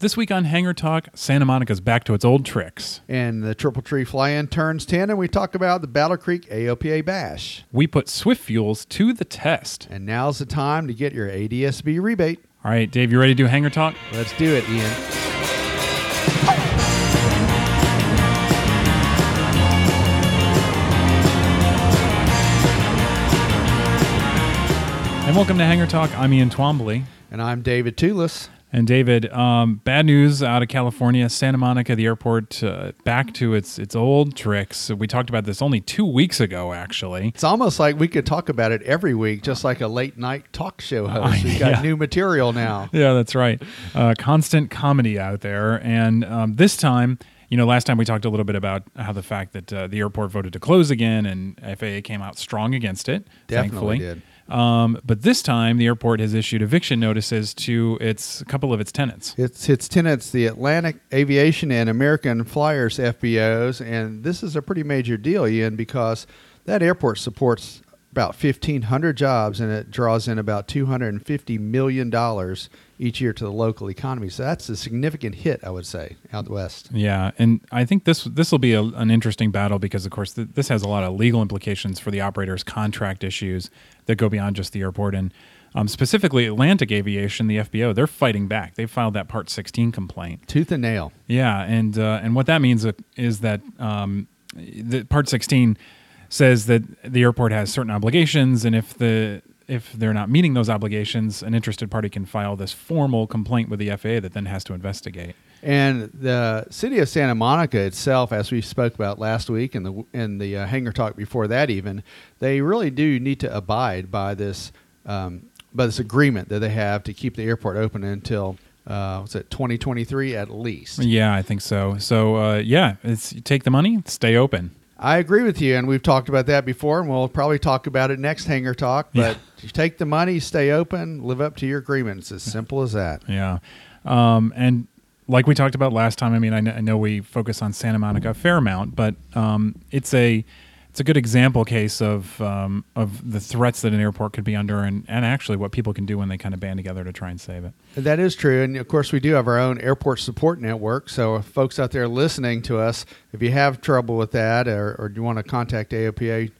This week on Hangar Talk, Santa Monica's back to its old tricks. And the Triple Tree Fly In turns 10, and we talk about the Battle Creek AOPA Bash. We put Swift Fuels to the test. And now's the time to get your ADSB rebate. All right, Dave, you ready to do Hangar Talk? Let's do it, Ian. And welcome to Hangar Talk. I'm Ian Twombly. And I'm David Tulis. And David, um, bad news out of California, Santa Monica, the airport, uh, back to its its old tricks. We talked about this only two weeks ago, actually. It's almost like we could talk about it every week, just like a late night talk show host. We've got yeah. new material now. Yeah, that's right. Uh, constant comedy out there, and um, this time. You know, last time we talked a little bit about how the fact that uh, the airport voted to close again, and FAA came out strong against it. Definitely thankfully. did. Um, but this time, the airport has issued eviction notices to its a couple of its tenants. It's its tenants, the Atlantic Aviation and American Flyers FBOs, and this is a pretty major deal, Ian, because that airport supports about 1,500 jobs and it draws in about 250 million dollars each year to the local economy. So that's a significant hit, I would say, out west. Yeah, and I think this this will be a, an interesting battle because, of course, th- this has a lot of legal implications for the operators' contract issues that go beyond just the airport. And um, specifically, Atlantic Aviation, the FBO, they're fighting back. They filed that Part 16 complaint. Tooth and nail. Yeah, and uh, and what that means is that um, the Part 16 says that the airport has certain obligations, and if the if they're not meeting those obligations, an interested party can file this formal complaint with the FAA that then has to investigate. And the city of Santa Monica itself, as we spoke about last week and the in the uh, hangar talk before that, even they really do need to abide by this um, by this agreement that they have to keep the airport open until uh, what's it 2023 at least. Yeah, I think so. So uh, yeah, it's take the money, stay open. I agree with you, and we've talked about that before, and we'll probably talk about it next hangar talk. But Yeah. you take the money, stay open, live up to your agreement. It's as simple as that. Yeah, um, and like we talked about last time, I mean, I, kn- I know we focus on Santa Monica a fair amount, but um, it's a it's a good example case of um, of the threats that an airport could be under, and, and actually what people can do when they kind of band together to try and save it. That is true. And of course, we do have our own airport support network. So, folks out there listening to us, if you have trouble with that or, or you want to contact AOPA,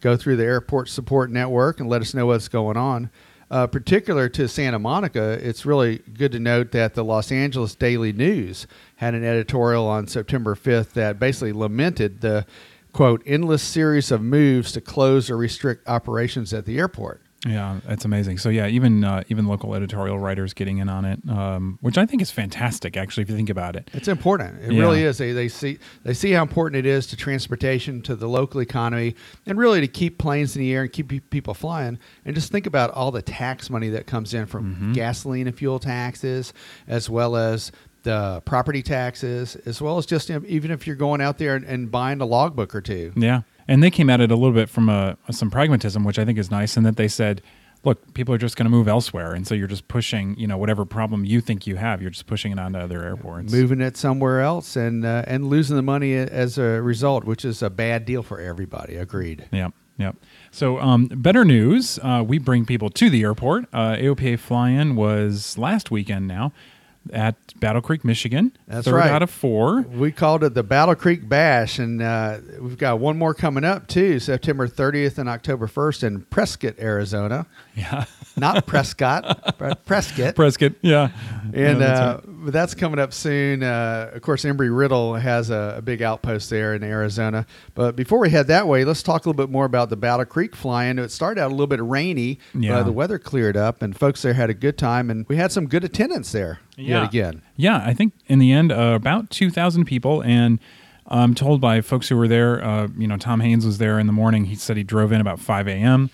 go through the airport support network and let us know what's going on. Uh, particular to Santa Monica, it's really good to note that the Los Angeles Daily News had an editorial on September 5th that basically lamented the quote endless series of moves to close or restrict operations at the airport. Yeah, that's amazing. So yeah, even uh, even local editorial writers getting in on it, um, which I think is fantastic. Actually, if you think about it, It's important. It Yeah. really is. They, they see they see how important it is to transportation, to the local economy, and really to keep planes in the air and keep people flying. And just think about all the tax money that comes in from Mm-hmm. gasoline and fuel taxes, as well as the property taxes, as well as just even if you're going out there and, and buying a logbook or two. Yeah, and they came at it a little bit from a, some pragmatism, which I think is nice, in that they said, "Look, people are just going to move elsewhere, and so you're just pushing, you know, whatever problem you think you have, you're just pushing it onto other airports." Moving it somewhere else and uh, and losing the money as a result, which is a bad deal for everybody. Agreed. Yeah. Yep. So, um, better news. Uh, we bring people to the airport. Uh, AOPA fly-in was last weekend now at Battle Creek, Michigan. That's Third right. out of four. We called it the Battle Creek Bash, and uh, we've got one more coming up too, September 30th and October 1st in Prescott, Arizona. Yeah. Not Prescott, but Prescott. Prescott. Yeah. And Yeah, uh, right. But that's coming up soon. Uh, of course, Embry Riddle has a, a big outpost there in Arizona. But before we head that way, let's talk a little bit more about the Battle Creek flying. It started out a little bit rainy, Yeah. but the weather cleared up, and folks there had a good time, and we had some good attendance there Yeah. yet again. Yeah, I think in the end, uh, about 2,000 people. And I'm told by folks who were there, uh, you know, Tom Haines was there in the morning. He said he drove in about 5 a.m.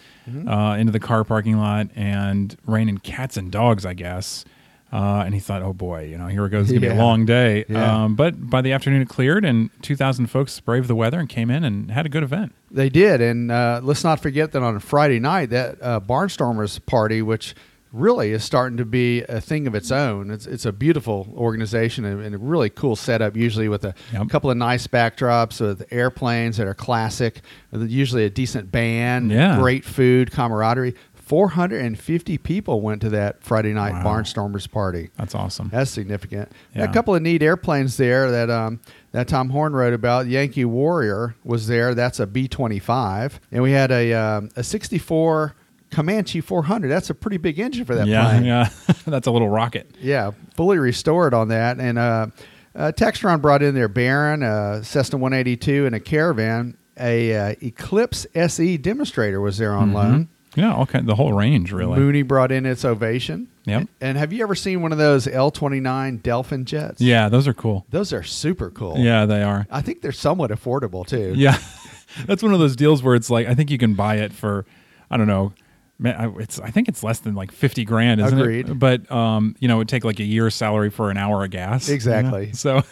Uh, into the car parking lot and raining cats and dogs, I guess. Uh, and he thought, oh boy, you know, here it goes. It's going to be a long day. Yeah. Um, but by the afternoon, it cleared, and 2,000 folks braved the weather and came in and had a good event. They did, and uh, let's not forget that on a Friday night, that uh, Barnstormers party, which really is starting to be a thing of its own. It's it's a beautiful organization and, and a really cool setup. Usually with a Yep. couple of nice backdrops with airplanes that are classic, usually a decent band, Yeah. great food, camaraderie. 450 people went to that Friday night Wow. Barnstormers party. That's awesome. That's significant. Yeah. A couple of neat airplanes there that um, that Tom Horne wrote about. Yankee Warrior was there. That's a B twenty five, and we had a um, a sixty four Comanche four hundred. That's a pretty big engine for that yeah, plane. yeah. That's a little rocket. Yeah, fully restored on that. And uh, uh, Textron brought in their Baron, uh, Cessna one eighty two, and a Caravan. A uh, Eclipse SE demonstrator was there on loan. Yeah, all kind, the whole range, really. Mooney brought in its Ovation. Yep. And have you ever seen one of those L twenty nine Delfin jets? Yeah, those are cool. Those are super cool. Yeah, they are. I think they're somewhat affordable too. Yeah, that's one of those deals where it's like I think you can buy it for, I don't know, it's I think it's less than like fifty grand, isn't Agreed. it? But um, you know, it would take like a year's salary for an hour of gas. you know? Exactly. So,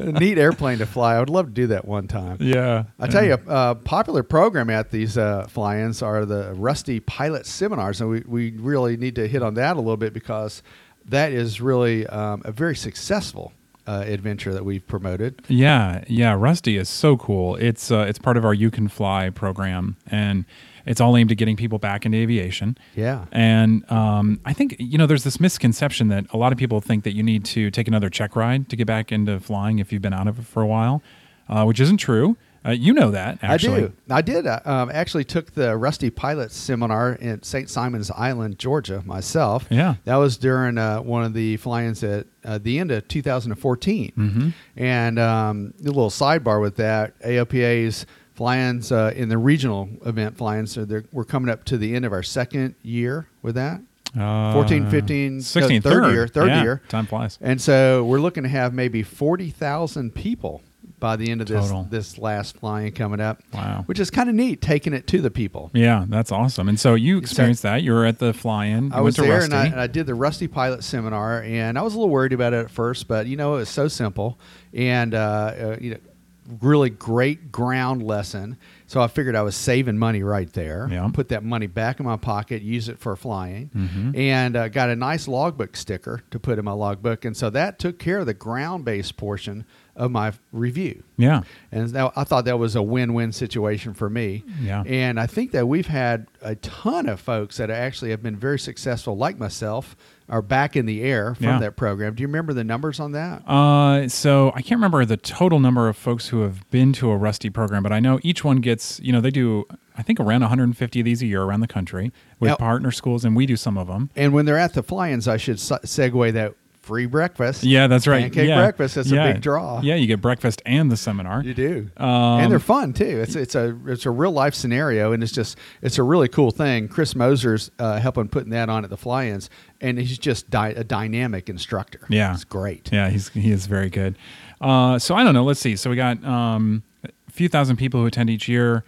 neat airplane to fly. I would love to do that one time. yeah, I tell you, a uh, popular program at these uh, fly-ins are the Rusty Pilot Seminars, and we, we really need to hit on that a little bit because that is really um, a very successful uh, adventure that we've promoted. Yeah, yeah. Rusty is so cool. It's uh, it's part of our You Can Fly program, and it's all aimed at getting people back into aviation. Yeah. And um, I think you know there's this misconception that a lot of people think that you need to take another check ride to get back into flying if you've been out of it for a while, uh, which isn't true. Uh, you know that actually. I do. I did. I um, actually took the Rusty Pilot Seminar in St. Simon's Island, Georgia, myself. Yeah. That was during uh, one of the fly-ins at uh, the end of 2014. Mm-hmm. And um, a little sidebar with that, AOPA's fly-ins uh, in the regional event fly-ins, so we're coming up to the end of our second year with that. Uh, 14, 15, 16, no, 16, third third year, third Yeah, year. Time flies. And so we're looking to have maybe 40,000 people by the end of this Total. this last flying coming up Wow. which is kind of neat, taking it to the people. Yeah, that's awesome. And so you experienced that. You were at the fly-in. I was there and I, and I did the Rusty Pilot Seminar, and I was a little worried about it at first, but you know it was so simple, and uh, uh, you know, really great ground lesson. So I figured I was saving money right there. Yeah. Put that money back in my pocket, use it for flying, Mhm. and uh, got a nice logbook sticker to put in my logbook, and so that took care of the ground-based portion of my review. yeah, And that, I thought that was a win-win situation for me. yeah. And I think that we've had a ton of folks that actually have been very successful, like myself, are back in the air from Yeah. that program. Do you remember the numbers on that? Uh, so I can't remember the total number of folks who have been to a Rusty program, but I know each one gets, you know, they do, I think around 150 of these a year around the country with Yep. partner schools, and we do some of them. And when they're at the fly-ins, I should segue that free breakfast. Yeah, that's right. Pancake yeah. breakfast. That's yeah. a big draw. Yeah, you get breakfast and the seminar. You do. Um, and they're fun too. It's it's a it's a real life scenario, and it's just it's a really cool thing. Chris Moser's uh, helping putting that on at the fly-ins, and he's just di- a dynamic instructor. Yeah. it's great. Yeah, he's he is very good. Uh, so I don't know. Let's see. So we got um, a few thousand people who attend each year,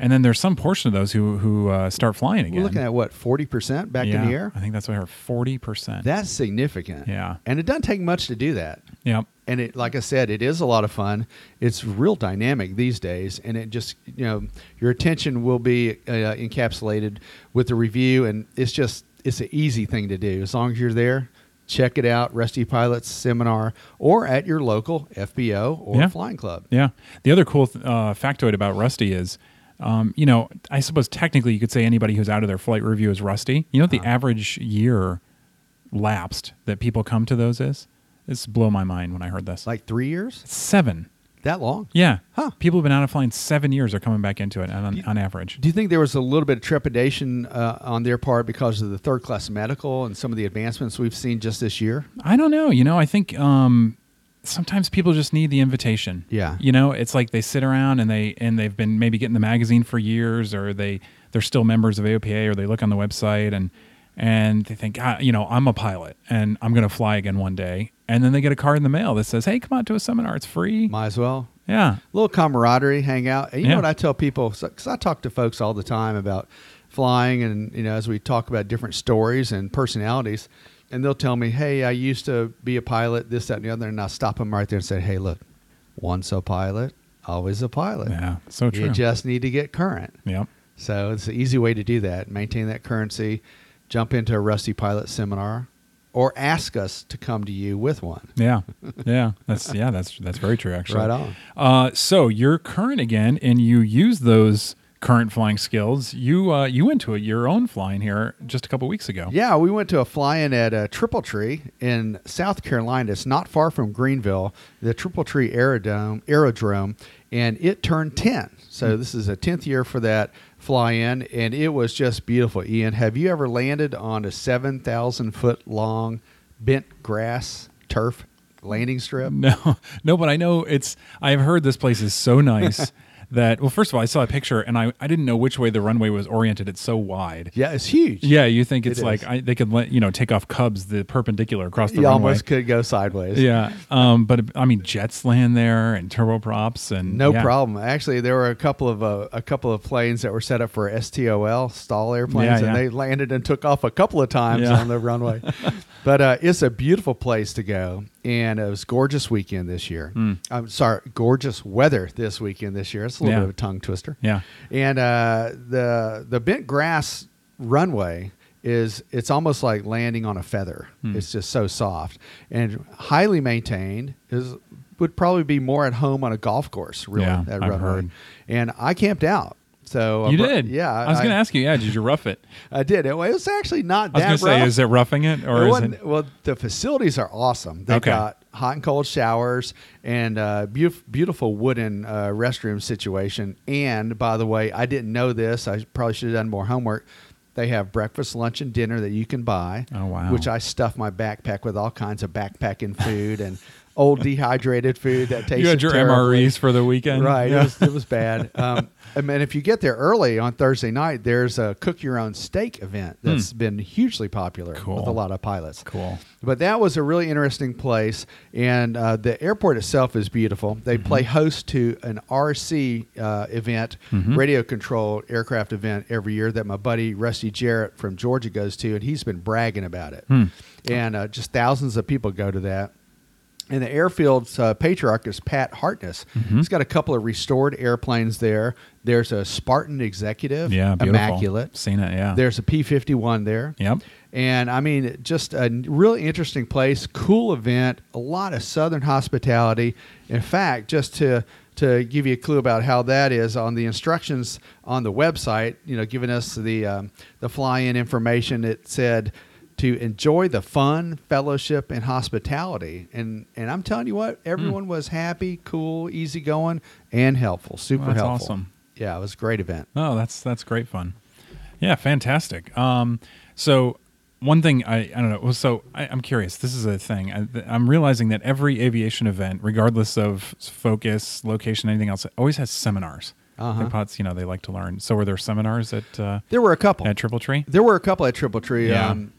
and then there's some portion of those who who uh, start flying again. We're looking at what forty percent back yeah, in the air. I think that's what I heard. Forty percent. That's significant. Yeah. and it doesn't take much to do that. Yep. and it like i said it is a lot of fun it's real dynamic these days and it just you know your attention will be uh, encapsulated with the review and it's just it's an easy thing to do as long as you're there check it out rusty pilots seminar or at your local fbo or Yeah. flying club Yeah. The other cool th- uh, factoid about Rusty is Um, you know, I suppose technically you could say anybody who's out of their flight review is rusty. You know what the Uh-huh. average year lapsed that people come to those is? This blew my mind when I heard this. Like three years? seven. That long? Yeah. Huh. People who've been out of flying seven years are coming back into it on, on average. Do you think there was a little bit of trepidation uh, on their part because of the third class medical and some of the advancements we've seen just this year? I don't know. You know, I think um, sometimes people just need the invitation. Yeah. You know, it's like they sit around and they and they've been maybe getting the magazine for years, or they they're still members of AOPA, or they look on the website and and they think, ah, you know, I'm a pilot and I'm going to fly again one day, and then they get a card in the mail that says, hey, come out to a seminar, it's free. Might as well. yeah. A little camaraderie, hang out. And you Yeah. know what I tell people? Because I talk to folks all the time about flying, and you know, as we talk about different stories and personalities, and they'll tell me, "Hey, I used to be a pilot, this, that, and the other," and I stop them right there and say, "Hey, look, once a pilot, always a pilot. Yeah. So true. You just need to get current." yep. So it's an easy way to do that. Maintain that currency. Jump into a Rusty Pilot seminar, or ask us to come to you with one. Yeah. Yeah. That's yeah. That's that's very true. Actually. Right on. Uh, so you're current again, and you use those current flying skills. You uh, you went to a, your own flying here just a couple weeks ago. Yeah, we went to a fly-in at uh, Triple Tree in South Carolina. It's not far from Greenville, the Triple Tree Aerodrome, aerodrome and it turned 10. So this is a 10th year for that fly-in, and it was just beautiful. Ian, have you ever landed on a 7,000 foot long bent grass turf landing strip? No, no, but I know it's. I've heard this place is so nice that. Well, first of all, I saw a picture, and I, I didn't know which way the runway was oriented. It's so wide. Yeah, it's huge. Yeah, you think it's is. like I, they could let you know take off Cubs the perpendicular across the you runway. almost could go sideways. Yeah, um, but I mean jets land there and turboprops and No yeah. problem. Actually, there were a couple of uh, a couple of planes that were set up for STOL stall airplanes, Yeah, and they landed and took off a couple of times on the runway. but uh, it's a beautiful place to go, and it was gorgeous weekend this year. I'm sorry, gorgeous weather this weekend this year. It's a little. Yeah. bit of a tongue twister. Yeah, And uh, the the bent grass runway is it's almost like landing on a feather. Hmm. It's just so soft and highly maintained. Is would probably be more at home on a golf course. Really, Yeah, that runway. And I camped out. So you uh, br- did. Yeah, I was going to ask you. Yeah, did you rough it? I did. It, was actually not I was going to say, is it roughing it or It is it? Well, the facilities are awesome. They've Okay. got hot and cold showers and uh, beautiful, beautiful wooden uh, restroom situation. And by the way, I didn't know this. I probably should have done more homework. They have breakfast, lunch, and dinner that you can buy. Oh, wow. Which I stuff my backpack with all kinds of backpacking food and old dehydrated food that tastes. You had your MREs for the weekend, Right. Yeah. It, was, it was bad. Um, I mean, if you get there early on Thursday night, there's a cook your own steak event that's been hugely popular with Hmm. A lot of pilots. Cool. But that was a really interesting place, and uh, the airport itself is beautiful. They Mm-hmm. play host to an RC uh, event, Mm-hmm. radio controlled aircraft event every year that my buddy Rusty Jarrett from Georgia goes to, and he's been bragging about it. Hmm. And uh, just thousands of people go to that. And the airfield's uh, patriarch is Pat Hartness. Mm-hmm. He's got a couple of restored airplanes there. There's a Spartan Executive, Yeah, beautiful. immaculate. Seen it, yeah. There's a P 51 there. Yep. And I mean, just a really interesting place, cool event, a lot of Southern hospitality. In fact, just to to give you a clue about how that is on the instructions on the website, you know, giving us the um, the fly-in information, it said to enjoy the fun, fellowship, and hospitality. And and I'm telling you what, Hmm. everyone was happy, cool, easygoing, and helpful. Super That's helpful. awesome. Yeah, it was a great event. Oh, that's that's great fun. Yeah, fantastic. Um, so one thing I I don't know. well, So I, I'm curious. This is a thing. I, I'm realizing that every aviation event, regardless of focus, location, anything else, always has seminars. Uh-huh. The pots, you know, they like to learn. So were there seminars at uh, There were a couple. at Triple Tree? There were a couple at Triple Tree. Yeah. Um,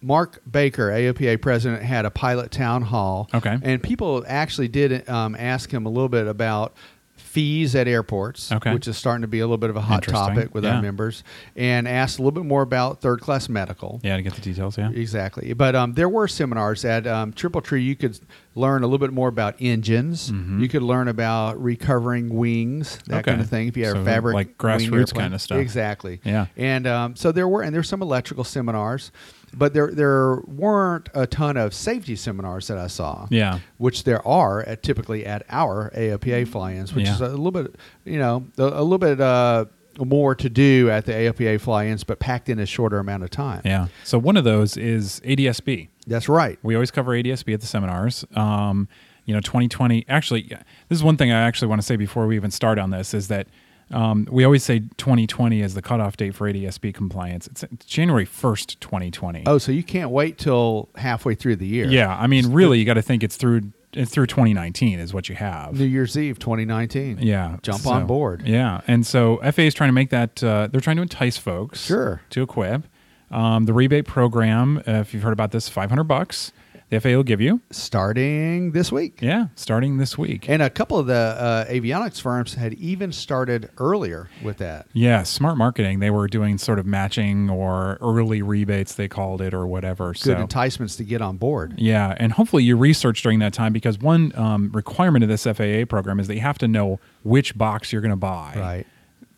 Mark Baker, AOPA president, had a pilot town hall. Okay. And people actually did um, ask him a little bit about fees at airports, Okay. which is starting to be a little bit of a hot topic with Yeah. our members, and asked a little bit more about third class medical. Yeah, to get the details. Yeah. Exactly. But um, there were seminars at um, Triple Tree. You could learn a little bit more about engines. Mhm. You could learn about recovering wings, that Okay. kind of thing. If you have So, a fabric, like grassroots kinda stuff. Exactly. Yeah. And um, so there were, and there's some electrical seminars, but there there weren't a ton of safety seminars that I saw. Yeah. Which there are at typically at our AOPA fly-ins, which Yeah. is a little bit, you know, a, a little bit uh, more to do at the AOPA fly-ins, but packed in a shorter amount of time. Yeah. So one of those is ADSB. That's right. We always cover ADSB at the seminars. Um, you know, 2020. Actually, this is one thing I actually want to say before we even start on this is that um, we always say 2020 is the cutoff date for ADSB compliance. It's, January 1st, 2020. Oh, so you can't wait till halfway through the year. Yeah, I mean, really, you got to think it's through it's through 2019 is what you have. New Year's Eve 2019. Yeah, Jump so- on board. Yeah, and so FAA is trying to make that. Uh, they're trying to entice folks. Sure. To equip. Um, the rebate program, uh, if you've heard about this, 500 bucks. The FAA will give you. Starting this week. Yeah, starting this week. And a couple of the uh, avionics firms had even started earlier with that. Yeah, smart marketing. They were doing sort of matching or early rebates, they called it, or whatever. Good so enticements to get on board. Yeah, and hopefully you research during that time because one um, requirement of this FAA program is that you have to know which box you're going to buy Right.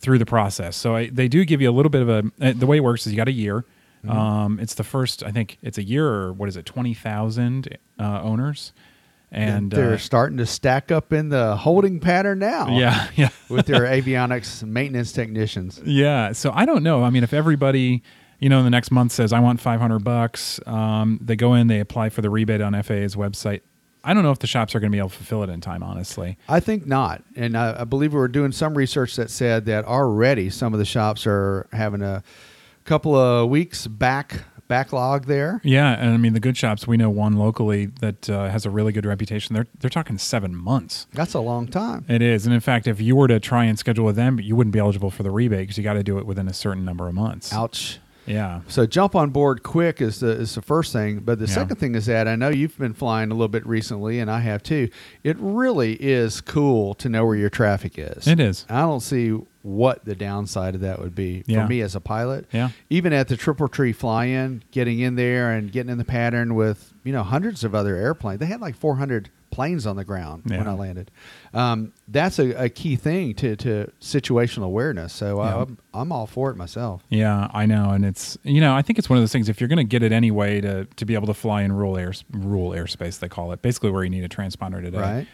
through the process. So I, they do give you a little bit of a. uh, The way it works is you got a year. Mm-hmm. Um, it's the first. I think it's a year or what is it? Twenty thousand uh, owners, and they're uh, starting to stack up in the holding pattern now. yeah, yeah. with their avionics maintenance technicians. Yeah. So I don't know. I mean, if everybody, you know, in the next month says I want 500 bucks, um, they go in, they apply for the rebate on FAA's website. I don't know if the shops are going to be able to fulfill it in time. Honestly. I think not. And I, I believe we were doing some research that said that already some of the shops are having a couple of weeks back backlog there. Yeah, and I mean the good shops. We know one locally that uh, has a really good reputation. They're they're talking seven months. That's a long time. It is, and in fact, if you were to try and schedule with them, you wouldn't be eligible for the rebate because you got to do it within a certain number of months. Ouch. Yeah. So jump on board quick is the is the first thing. But the Yeah. second thing is that I know you've been flying a little bit recently, and I have too. It really is cool to know where your traffic is. It is. I don't see what the downside of that would be Yeah. for me as a pilot. Yeah. Even at the triple tree fly-in, getting in there and getting in the pattern with you know hundreds of other airplanes. They had like 400 planes on the ground when I landed. Um, that's a, a key thing to, to situational awareness. So Yeah. I'm, I'm all for it myself. Yeah, I know, and it's you know I think it's one of those things. If you're going to get it anyway to to be able to fly in rule air rule airspace, they call it basically where you need a transponder today. Right.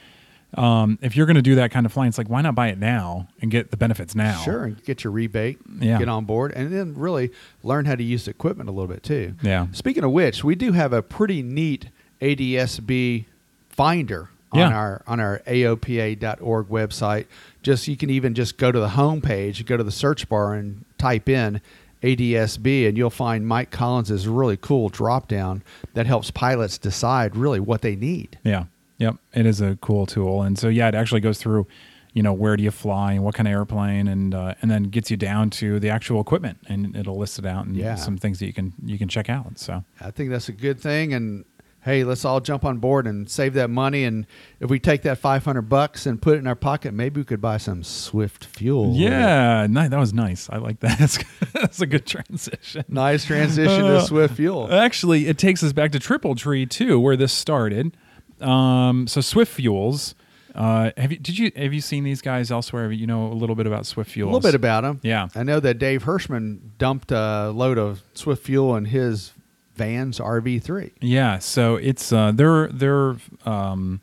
Um, if you're going to do that kind of flying, it's like why not buy it now and get the benefits now? Sure, and get your rebate, Yeah. get on board, and then really learn how to use the equipment a little bit too. Yeah. Speaking of which, we do have a pretty neat ADSB finder on Yeah. our on our AOPA.org website. Just you can even just go to the home page, go to the search bar, and type in ADSB, and you'll find Mike Collins' really cool drop down that helps pilots decide really what they need. Yeah. Yep. It is a cool tool, and so yeah, it actually goes through, you know, where do you fly and what kind of airplane, and uh, and then gets you down to the actual equipment, and it'll list it out and Yeah. some things that you can you can check out. So I think that's a good thing. And hey, let's all jump on board and save that money. And if we take that 500 bucks and put it in our pocket, maybe we could buy some Swift fuel. yeah, ni- that was nice. I like that. That's, that's a good transition. Nice transition Uh, to Swift fuel. Actually, it takes us back to Triple Tree too, where this started. Um, so Swift Fuels. Uh, have you did you have you seen these guys elsewhere? You know a little bit about Swift Fuels. A little bit about them. Yeah. I know that Dave Hirschman dumped a load of Swift fuel in his Vans RV3. Yeah, so it's uh, their their um,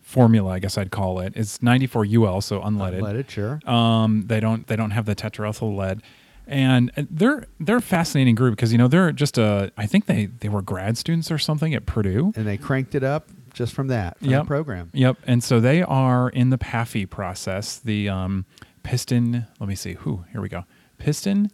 formula, I guess I'd call it. It's 94 UL, so unleaded. It, sure. Um, they don't they don't have the tetraethyl lead, and they're they're a fascinating group because you know they're just a I think they they were grad students or something at Purdue. And they cranked it up just from that, from Yep. the program. Yep, and so they are in the PAFI process, the um, piston. Let me see. Who? Here we go. Piston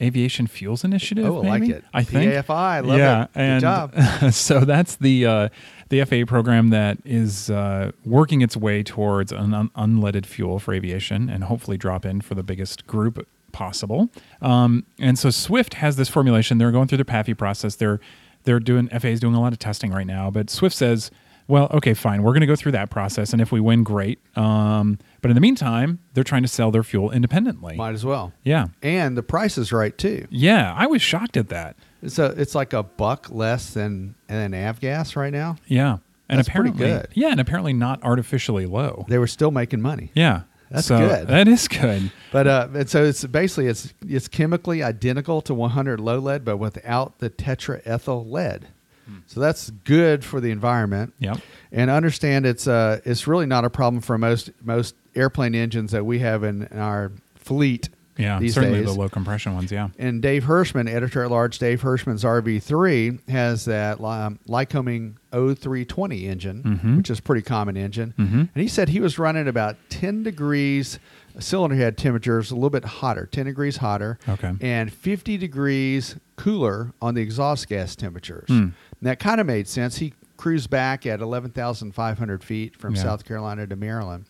Aviation Fuels Initiative. Oh, I like it. I think. PAFI, I love yeah, it. Good and job. so that's the uh, the FAA program that is uh, working its way towards an un- unleaded fuel for aviation, and hopefully drop in for the biggest group possible. Um, and so Swift has this formulation. They're going through the PAFI process. They're they're doing FAA is doing a lot of testing right now, but Swift says. Well, okay, fine. We're going to go through that process, and if we win, great. Um, but in the meantime, they're trying to sell their fuel independently. Might as well. Yeah, And the price is right, too. yeah. I was shocked at that. It's, a, it's like a buck less than an avgas right now. Yeah, and That's apparently, good. yeah, and apparently not artificially low. They were still making money. Yeah, That's So good. That is good. But uh, and so it's basically it's it's chemically identical to 100 low lead, but without the tetraethyl lead. So that's good for the environment. Yep. And understand it's uh it's really not a problem for most most airplane engines that we have in, in our fleet Yeah, certainly days. the low compression ones. Yeah. And Dave Hirschman, editor at large, Dave Hirschman's RV3 has that um, Lycoming O-320 engine, Mhm. which is a pretty common engine. Mm-hmm. And he said he was running about 10 degrees cylinder head temperatures, a little bit hotter, 10 degrees hotter, Okay. and 50 degrees cooler on the exhaust gas temperatures. And that kind of made sense. He cruised back at 11,500 feet from Yeah. South Carolina to Maryland.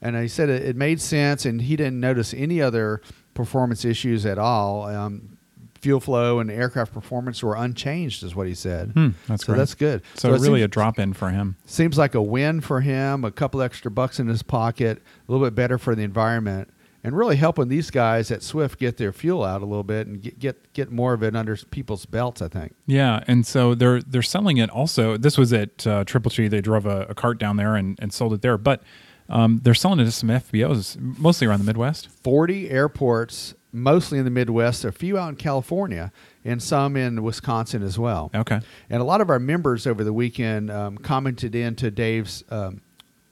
And he said it, it made sense, and he didn't notice any other performance issues at all. Um, fuel flow and aircraft performance were unchanged, is what he said. Hmm, that's so great. that's good. so, it really seems, a drop in for him. seems like a win for him. A couple extra bucks in his pocket, a little bit better for the environment, and really helping these guys at Swift get their fuel out a little bit and get get, get more of it under people's belts. I think. Yeah, and so they're they're selling it also. This was at uh, Triple Tree. They drove a, a cart down there and, and sold it there, but um, they're selling it to some FBOs, mostly around the Midwest. 40 airports, mostly in the Midwest, a few out in California, and some in Wisconsin as well. Okay. And a lot of our members over the weekend um, commented into Dave's um,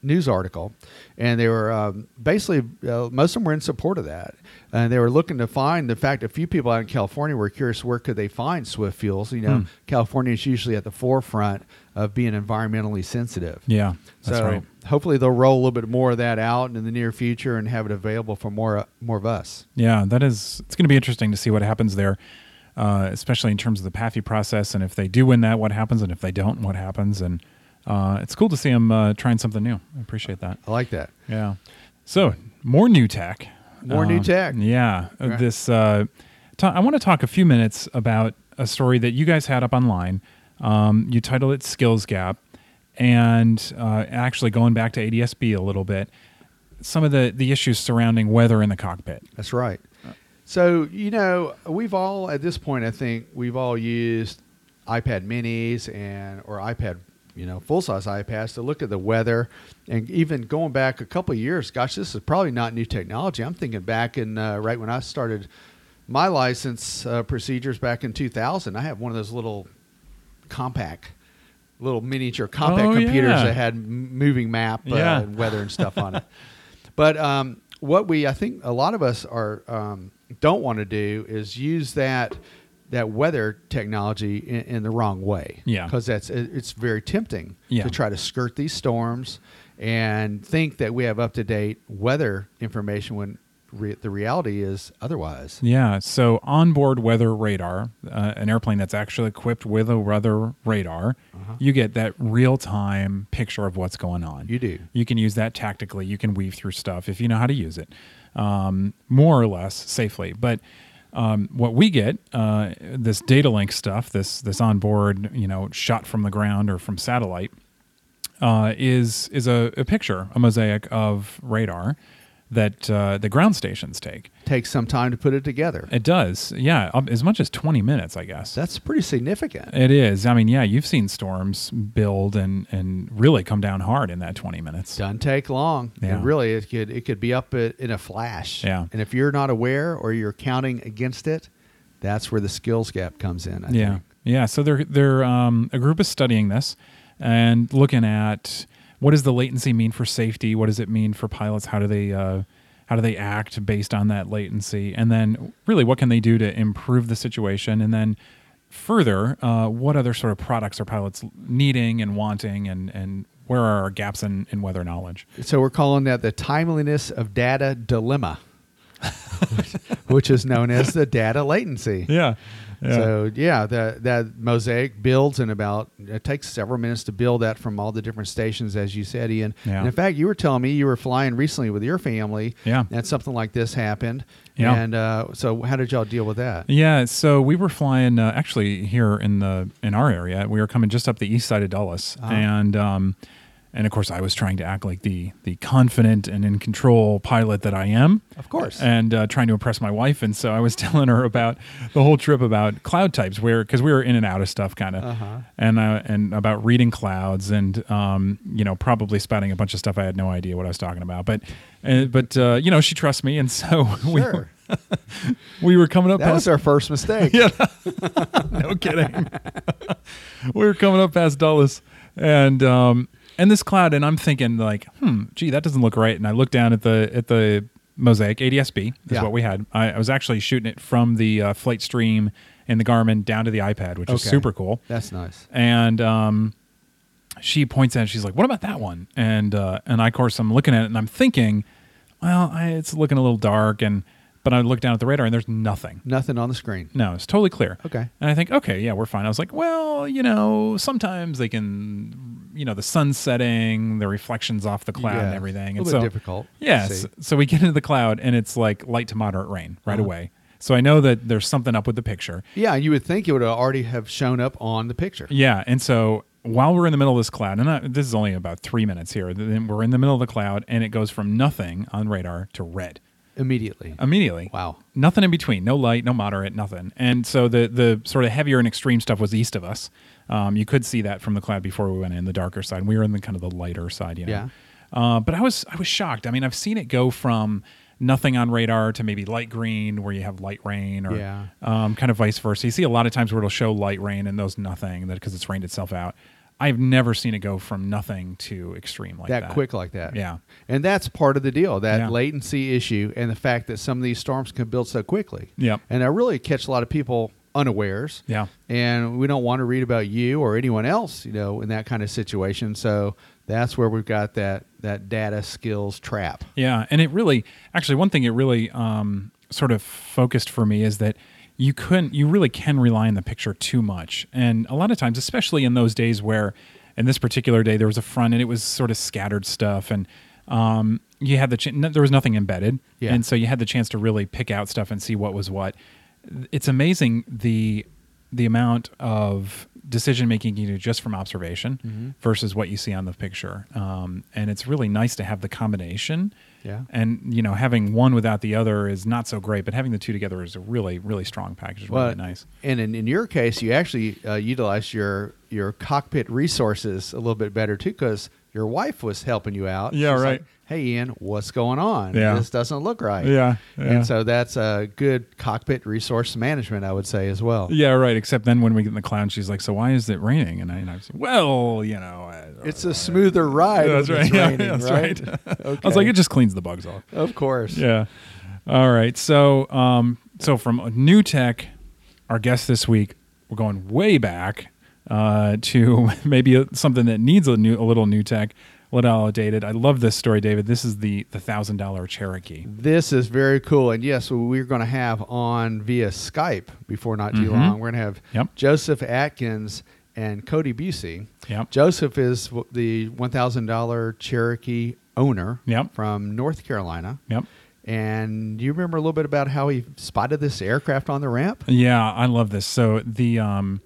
news article, and they were um, basically uh, most of them were in support of that, and they were looking to find. The fact a few people out in California were curious where could they find Swift fuels. You know, Hmm. California is usually at the forefront of being environmentally sensitive. Yeah, that's so right. Hopefully they'll roll a little bit more of that out in the near future and have it available for more uh, more of us. Yeah, that is. It's going to be interesting to see what happens there, uh, especially in terms of the PAFI process, and if they do win that, what happens, and if they don't, what happens, and uh, it's cool to see them uh, trying something new. I appreciate that. I like that. Yeah. So more new tech. More new Um, tech. Yeah. Uh, Right. This. Uh, ta- I want to talk a few minutes about a story that you guys had up online. Um, you titled it "Skills Gap," and uh, actually going back to ADSB a little bit, some of the the issues surrounding weather in the cockpit. That's right. So, you know, we've all at this point I think we've all used iPad minis and or iPad, you know, full-size iPads to look at the weather and even going back a couple years, gosh, this is probably not new technology. I'm thinking back in uh, right when I started my license uh, procedures back in 2000, I have one of those little compact little miniature compact Oh, computers yeah. that had moving map uh, Yeah. and weather and stuff on it. But um, what we, I think, a lot of us are um, don't want to do is use that that weather technology in, in the wrong way. Yeah. because that's it- it's very tempting Yeah. to try to skirt these storms and think that we have up to date weather information when re- the reality is otherwise. Yeah. So onboard weather radar, uh, an airplane that's actually equipped with a weather radar, Uh-huh. you get that real time picture of what's going on. You do. You can use that tactically. You can weave through stuff if you know how to use it, um, more or less safely. But um, what we get, uh, this data link stuff, this this onboard, you know, shot from the ground or from satellite, uh, is is a, a picture, a mosaic of radar that uh, the ground stations take. Takes some time to put it together. It does, yeah, um, as much as twenty minutes, I guess. That's pretty significant. It is. I mean, yeah, you've seen storms build and and really come down hard in that twenty minutes. Doesn't take long. Yeah. Really, it could it could be up in a flash. Yeah. And if you're not aware or you're counting against it, that's where the skills gap comes in. I yeah, think. yeah. So they're they're um, a group is studying this and looking at what does the latency mean for safety? What does it mean for pilots? How do they uh, how do they act based on that latency? And then really, what can they do to improve the situation? And then further, uh, what other sort of products are pilots needing and wanting? And and where are our gaps in, in weather knowledge? So we're calling that the timeliness of data dilemma, which is known as the data latency. Yeah. So yeah, that that mosaic builds in about it takes several minutes to build that from all the different stations, as you said, Ian. Yeah. And in fact, you were telling me you were flying recently with your family, Yeah. and something like this happened. Yeah. And uh, so, how did y'all deal with that? Yeah, so we were flying uh, actually here in the in our area. We were coming just up the east side of Dulles, Uh-huh. and um, and of course I was trying to act like the the confident and in control pilot that I am, Of course. and uh, trying to impress my wife. And so I was telling her about the whole trip about cloud types, where because we were in and out of stuff, kind of, Uh-huh. and uh, and about reading clouds, and um, you know probably spouting a bunch of stuff I had no idea what I was talking about, but. Uh, but uh, you know she trusts me, and so we were, we were coming up That past was our first mistake. yeah, no kidding. we were coming up past Dulles, and um, and this cloud, and I'm thinking like, hmm, gee, that doesn't look right. And I look down at the at the Mosaic ADSB is Yeah. what we had. I, I was actually shooting it from the uh, Flight Stream in the Garmin down to the iPad, which is super cool. That's nice. And um, she points at it. She's like, "What about that one?" And uh, and I, of course, I'm looking at it and I'm thinking, well, I, it's looking a little dark. And but I look down at the radar and there's nothing. Nothing on the screen. No, it's totally clear. Okay. And I think, okay, yeah, we're fine. I was like, well, you know, sometimes they can, you know, the sun setting, the reflections off the cloud and Yeah, everything. A And little so, bit difficult. yes. see. So we get into the cloud and it's like light to moderate rain right Uh-huh. away. So I know that there's something up with the picture. Yeah, you would think it would already have shown up on the picture. Yeah. And so while we're in the middle of this cloud, and I, this is only about three minutes here, then we're in the middle of the cloud and it goes from nothing on radar to red Immediately. immediately. Wow. nothing in between no light no moderate nothing and so the the sort of heavier and extreme stuff was east of us um, you could see that from the cloud before we went in the darker side we were in the kind of the lighter side you know Yeah. uh, but i was i was shocked i mean i've seen it go from nothing on radar to maybe light green where you have light rain or Yeah. um, kind of vice versa you see a lot of times where it'll show light rain and those nothing that because it's rained itself out i've never seen it go from nothing to extreme like that, that quick like that. yeah And that's part of the deal, that Yeah. latency issue and the fact that some of these storms can build so quickly. Yep. And that really catch a lot of people unawares. yeah And we don't want to read about you or anyone else, you know, in that kind of situation. So that's where we've got that that data skills trap. Yeah, and it really, actually, one thing it really um, sort of focused for me is that you couldn't, you really can rely on the picture too much, and a lot of times, especially in those days where, in this particular day, there was a front and it was sort of scattered stuff, and um, you had the ch- there was nothing embedded, Yeah. and so you had the chance to really pick out stuff and see what was what. It's amazing the the amount of decision making you do just from observation Mm-hmm. versus what you see on the picture. Um, and it's really nice to have the combination. Yeah. And you know, having one without the other is not so great, but having the two together is a really, really strong package. It's Really Well, nice. And in, in your case, you actually uh, utilized your your cockpit resources a little bit better too, because your wife was helping you out. Yeah, She's right. Like, hey, Ian, what's going on? Yeah. This doesn't look right. Yeah, yeah. And so that's a good cockpit resource management, I would say, as well. Yeah, right. Except then when we get in the cloud, she's like, "So why is it raining?" And I, and I was, "Well, you know, I, It's a smoother ride. Yeah, that's right. It's Yeah, that's right. right. okay. I was like, it just cleans the bugs off. of course. Yeah. All right. So, um, so from new tech, our guest this week, we're going way back uh, to maybe something that needs a new, a little new tech, a little outdated. I love this story, David. This is the the thousand dollar Cherokee. This is very cool. And yes, we're going to have on via Skype before not too Mhm. long. We're going to have Yep. Joseph Atkins and Cody Busey. Yep. Joseph is the $1,000 Cherokee owner Yep. from North Carolina. Yep. And do you remember a little bit about how he spotted this aircraft on the ramp? Yeah, I love this. So the um,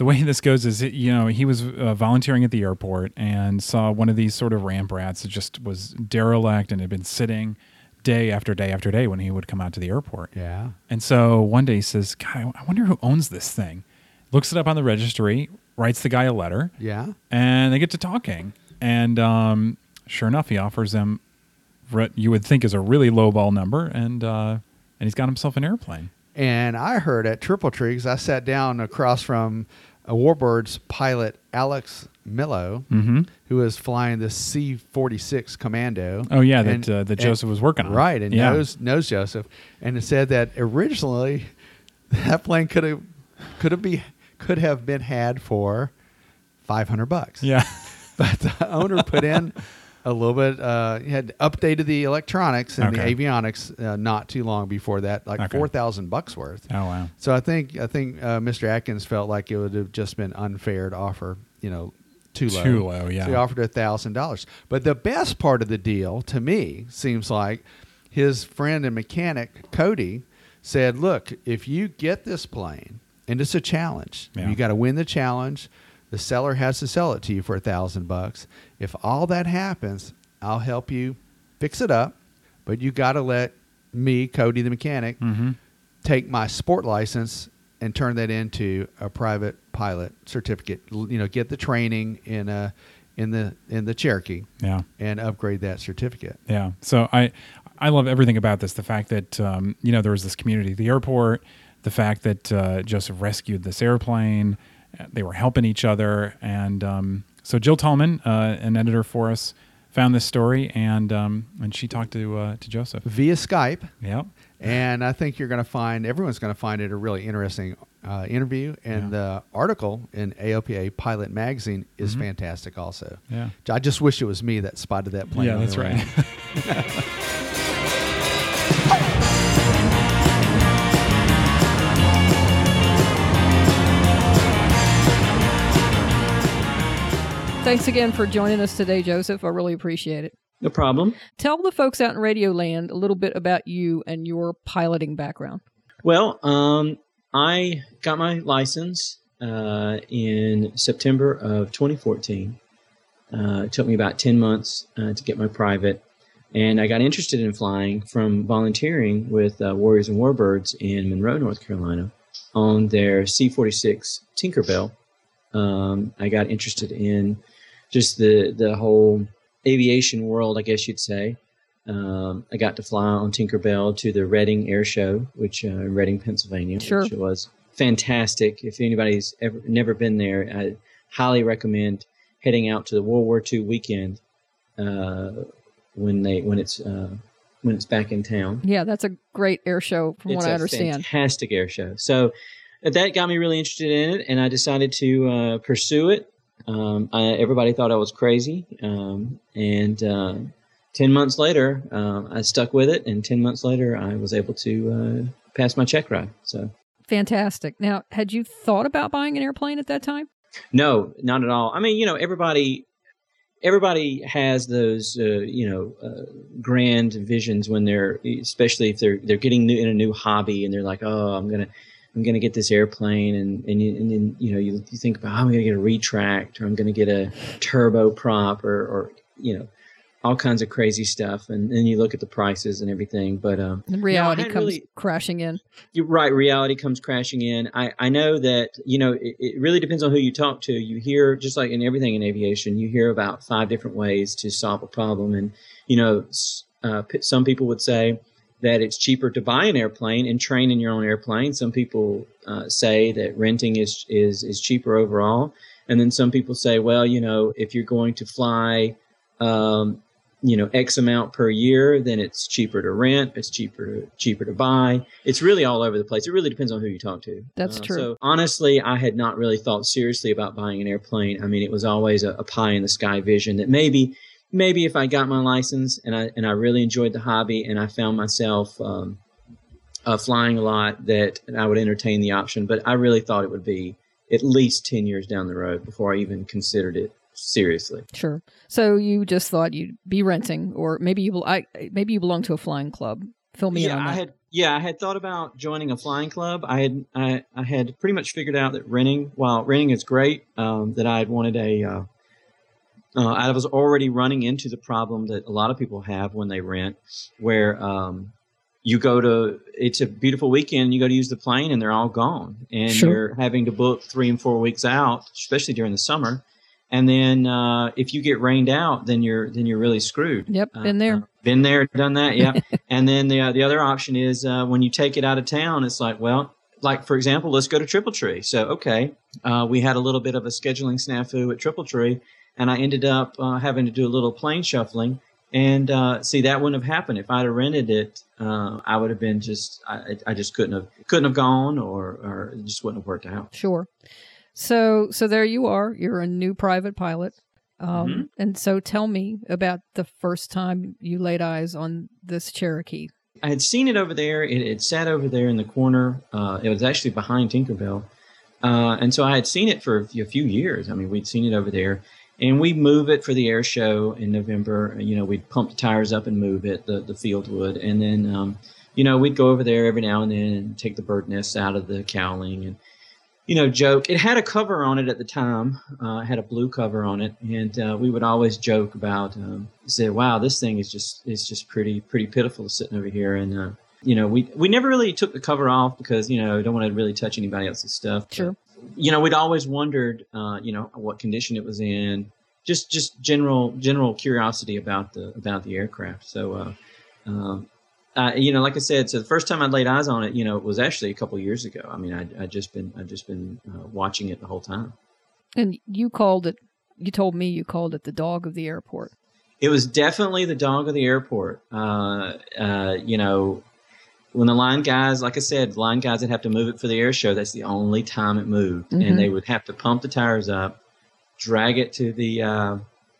the way this goes is, it, you know, he was uh, volunteering at the airport and saw one of these sort of ramp rats that just was derelict and had been sitting day after day after day when he would come out to the airport. Yeah. And so one day he says, "God, I wonder who owns this thing." Looks it up on the registry, writes the guy a letter, Yeah. and they get to talking. And um, sure enough, he offers them what you would think is a really low ball number, and uh, and he's got himself an airplane. And I heard at Triple Tree, because I sat down across from a Warbirds pilot, Alex Millo, Mm-hmm. who was flying the C 46 Commando. Oh yeah, that uh, that and- Joseph was working on. Right, and yeah. knows knows Joseph, and it said that originally that plane could have could have be could have been had for five hundred bucks. Yeah. but the owner put in a little bit. Uh, he had updated the electronics and Okay. the avionics uh, not too long before that, like Okay. four thousand bucks worth. Oh wow. So I think I think uh, Mr. Atkins felt like it would have just been unfair to offer you know too low. Too low, yeah. So he offered a thousand dollars. But the best part of the deal to me seems like his friend and mechanic Cody said, "Look, if you get this plane, and it's a challenge, Yeah. you got to win the challenge. The seller has to sell it to you for a thousand bucks. If all that happens, I'll help you fix it up, but you got to let me, Cody the mechanic, Mm-hmm. take my sport license and turn that into a private pilot certificate. You know, get the training in a in the in the Cherokee Yeah. and upgrade that certificate. Yeah. So I I love everything about this. The fact that um, you know there was this community at the airport. The fact that uh, Joseph rescued this airplane. uh, They were helping each other, and um, so Jill Tallman, uh, an editor for us, found this story, and um, and she talked to uh, to Joseph via Skype. Yep. And I think you're going to find everyone's going to find it a really interesting uh, interview, and yeah. the article in AOPA Pilot Magazine is mm-hmm. fantastic. Also, yeah. I just wish it was me that spotted that plane. Yeah, that's right. Thanks again for joining us today, Joseph. I really appreciate it. No problem. Tell the folks out in Radio Land a little bit about you and your piloting background. Well, um, I got my license uh, in September of 2014. Uh, it took me about 10 months uh, to get my private. And I got interested in flying from volunteering with uh, Warriors and Warbirds in Monroe, North Carolina, on their C 46 Tinkerbell. Um, I got interested in just the the whole aviation world, I guess you'd say. Um, I got to fly on Tinkerbell to the Reading Air Show, which uh, in Reading, Pennsylvania, sure. which was fantastic. If anybody's ever never been there, I highly recommend heading out to the World War II weekend uh, when they when it's uh, when it's back in town. Yeah, that's a great air show, from it's what I understand. Fantastic air show. So that got me really interested in it, and I decided to uh, pursue it. Um, I, everybody thought I was crazy, um, and uh, ten months later, uh, I stuck with it, and ten months later, I was able to uh, pass my check ride. So fantastic. Now, had you thought about buying an airplane at that time? No, not at all. I mean, you know, everybody everybody has those uh, you know uh, grand visions when they're especially if they're they're getting new, in a new hobby and they're like oh i'm gonna I'm going to get this airplane, and and, you, and then you know you, you think about oh, I'm going to get a retract, or I'm going to get a turboprop, or or you know all kinds of crazy stuff, and then you look at the prices and everything. But um, and reality comes really, crashing in. You're right. Reality comes crashing in. I I know that you know it, it really depends on who you talk to. You hear just like in everything in aviation, you hear about five different ways to solve a problem, and you know uh, some people would say that it's cheaper to buy an airplane and train in your own airplane. Some people uh, say that renting is, is is cheaper overall, and then some people say, well, you know, if you're going to fly, um, you know, X amount per year, then it's cheaper to rent. It's cheaper to cheaper to buy. It's really all over the place. It really depends on who you talk to. That's uh, true. So honestly, I had not really thought seriously about buying an airplane. I mean, it was always a, a pie in the sky vision that maybe maybe if I got my license and I and I really enjoyed the hobby and I found myself um, uh, flying a lot, that I would entertain the option. But I really thought it would be at least ten years down the road before I even considered it seriously. Sure. So you just thought you'd be renting, or maybe you I maybe you belong to a flying club. Fill me yeah, in that. I had yeah, I had thought about joining a flying club. I had I, I had pretty much figured out that renting, while renting is great, um, that I had wanted a uh, uh, I was already running into the problem that a lot of people have when they rent, where um, you go to it's a beautiful weekend, you go to use the plane, and they're all gone, and sure. you're having to book three and four weeks out, especially during the summer. And then uh, if you get rained out, then you're then you're really screwed. Yep, been there, uh, been there, done that. Yeah. and then the uh, the other option is uh, when you take it out of town, it's like well like for example, let's go to Triple Tree. So okay, uh, we had a little bit of a scheduling snafu at Triple Tree, and I ended up uh, having to do a little plane shuffling. And uh, see, that wouldn't have happened if I'd have rented it. Uh, I would have been just, I, I just couldn't have, couldn't have gone, or, or it just wouldn't have worked out. Sure. So, so there you are. You're a new private pilot. Um, mm-hmm. And so, tell me about the first time you laid eyes on this Cherokee. I had seen it over there. It, it sat over there in the corner. Uh, it was actually behind Tinkerbell. Uh, and so I had seen it for a few years. I mean, we'd seen it over there and we move it for the air show in November. You know, we'd pump the tires up and move it, the, the field would. And then, um, you know, we'd go over there every now and then and take the bird nests out of the cowling and, you know, joke. It had a cover on it at the time. Uh, had a blue cover on it. And uh, we would always joke about, um, say, wow, this thing is just, is just pretty, pretty pitiful sitting over here. And, uh, you know, we, we never really took the cover off because, you know, don't want to really touch anybody else's stuff. Sure you know, we'd always wondered, uh, you know, what condition it was in. Just, just general, general curiosity about the about the aircraft. So, uh, um, uh, you know, like I said, so the first time I laid eyes on it, you know, it was actually a couple years ago. I mean, I I just been I just been uh, watching it the whole time. And you called it. You told me you called it the dog of the airport. it was definitely the dog of the airport. Uh, uh, you know, when the line guys, like I said, line guys would have to move it for the air show. That's the only time it moved, Mhm. and they would have to pump the tires up, drag it to the uh,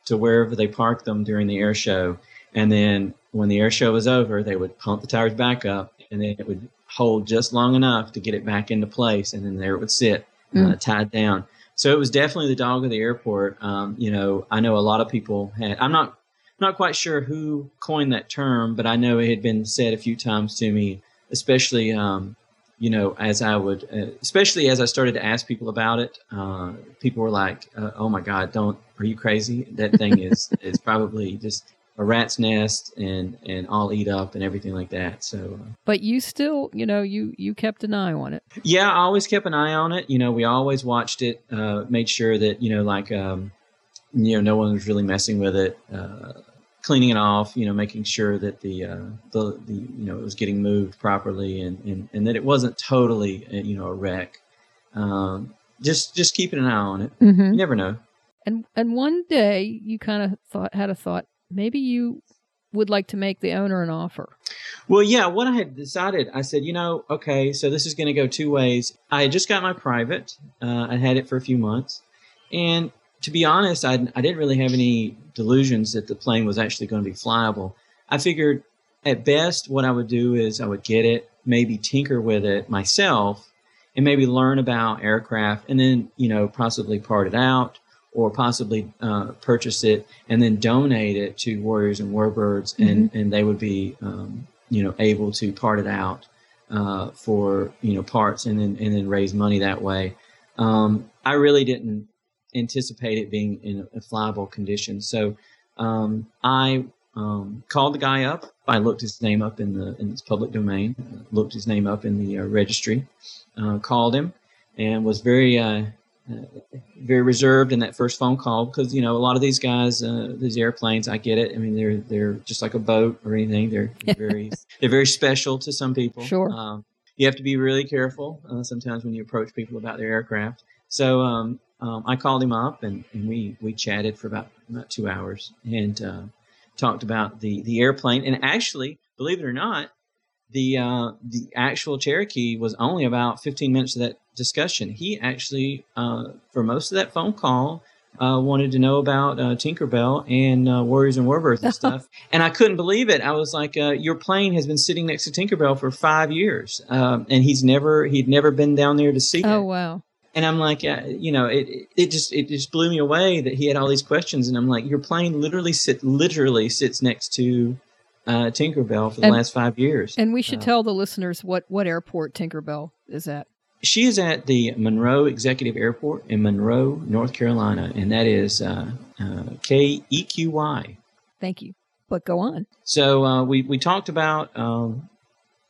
to wherever they parked them during the air show, and then when the air show was over, they would pump the tires back up, and then it would hold just long enough to get it back into place, and then there it would sit uh, tied down. So it was definitely the dog of the airport. Um, you know, I know a lot of people had. I'm not not quite sure who coined that term, but I know it had been said a few times to me, especially um, you know as I would, uh, especially as I started to ask people about it. Uh, people were like, uh, "Oh my God, don't! Are you crazy? That thing is is probably just." A rat's nest and and all eat up and everything like that. So uh, But you still, you know, you you kept an eye on it. yeah, I always kept an eye on it. You know, we always watched it, uh, made sure that, you know, like, um, you know, no one was really messing with it, uh, cleaning it off, you know, making sure that the, uh, the, the, you know, it was getting moved properly and, and, and that it wasn't totally, uh, you know, a wreck. Um, just, just keeping an eye on it. Mm-hmm. You never know. And and one day you kind of thought had a thought maybe you would like to make the owner an offer. Well, yeah, what I had decided, I said, you know, okay, so this is going to go two ways. I had just got my private. Uh, I had it for a few months. And to be honest, I, I didn't really have any delusions that the plane was actually going to be flyable. I figured at best, what I would do is I would get it, maybe tinker with it myself, and maybe learn about aircraft, and then, you know, possibly part it out or possibly uh, purchase it and then donate it to Warriors and Warbirds, and, and they would be, um, you know, able to part it out uh, for you know parts and then and then raise money that way. Um, I really didn't anticipate it being in a flyable condition, so um, I um, called the guy up. I looked his name up in the in its public domain, uh, looked his name up in the uh, registry, uh, called him, and was very uh, uh, very reserved in that first phone call because you know a lot of these guys, uh, these airplanes, I get it. I mean, they're they're just like a boat or anything. They're, they're very they're very special to some people. Sure. Um, you have to be really careful uh, sometimes when you approach people about their aircraft. So um, um, I called him up and, and we we chatted for about about two hours and uh, talked about the the airplane. And actually, believe it or not, the uh, the actual Cherokee was only about 15 minutes of that discussion. He actually, uh, for most of that phone call, uh, wanted to know about uh, Tinkerbell and uh, Warriors and Warbirds and stuff. and I couldn't believe it. I was like, uh, "Your plane has been sitting next to Tinkerbell for five years, um, and he's never he'd never been down there to see Oh it." wow. And I'm like, uh, you know, it it just it just blew me away that he had all these questions. And I'm like, your plane literally sit literally sits next to uh, Tinkerbell for the And- last five years. And we should Uh, tell the listeners what what airport Tinkerbell is at. She is at the Monroe Executive Airport in Monroe, North Carolina, and that is uh, uh, K E Q Y. Thank you. But go on. So uh, we we talked about um,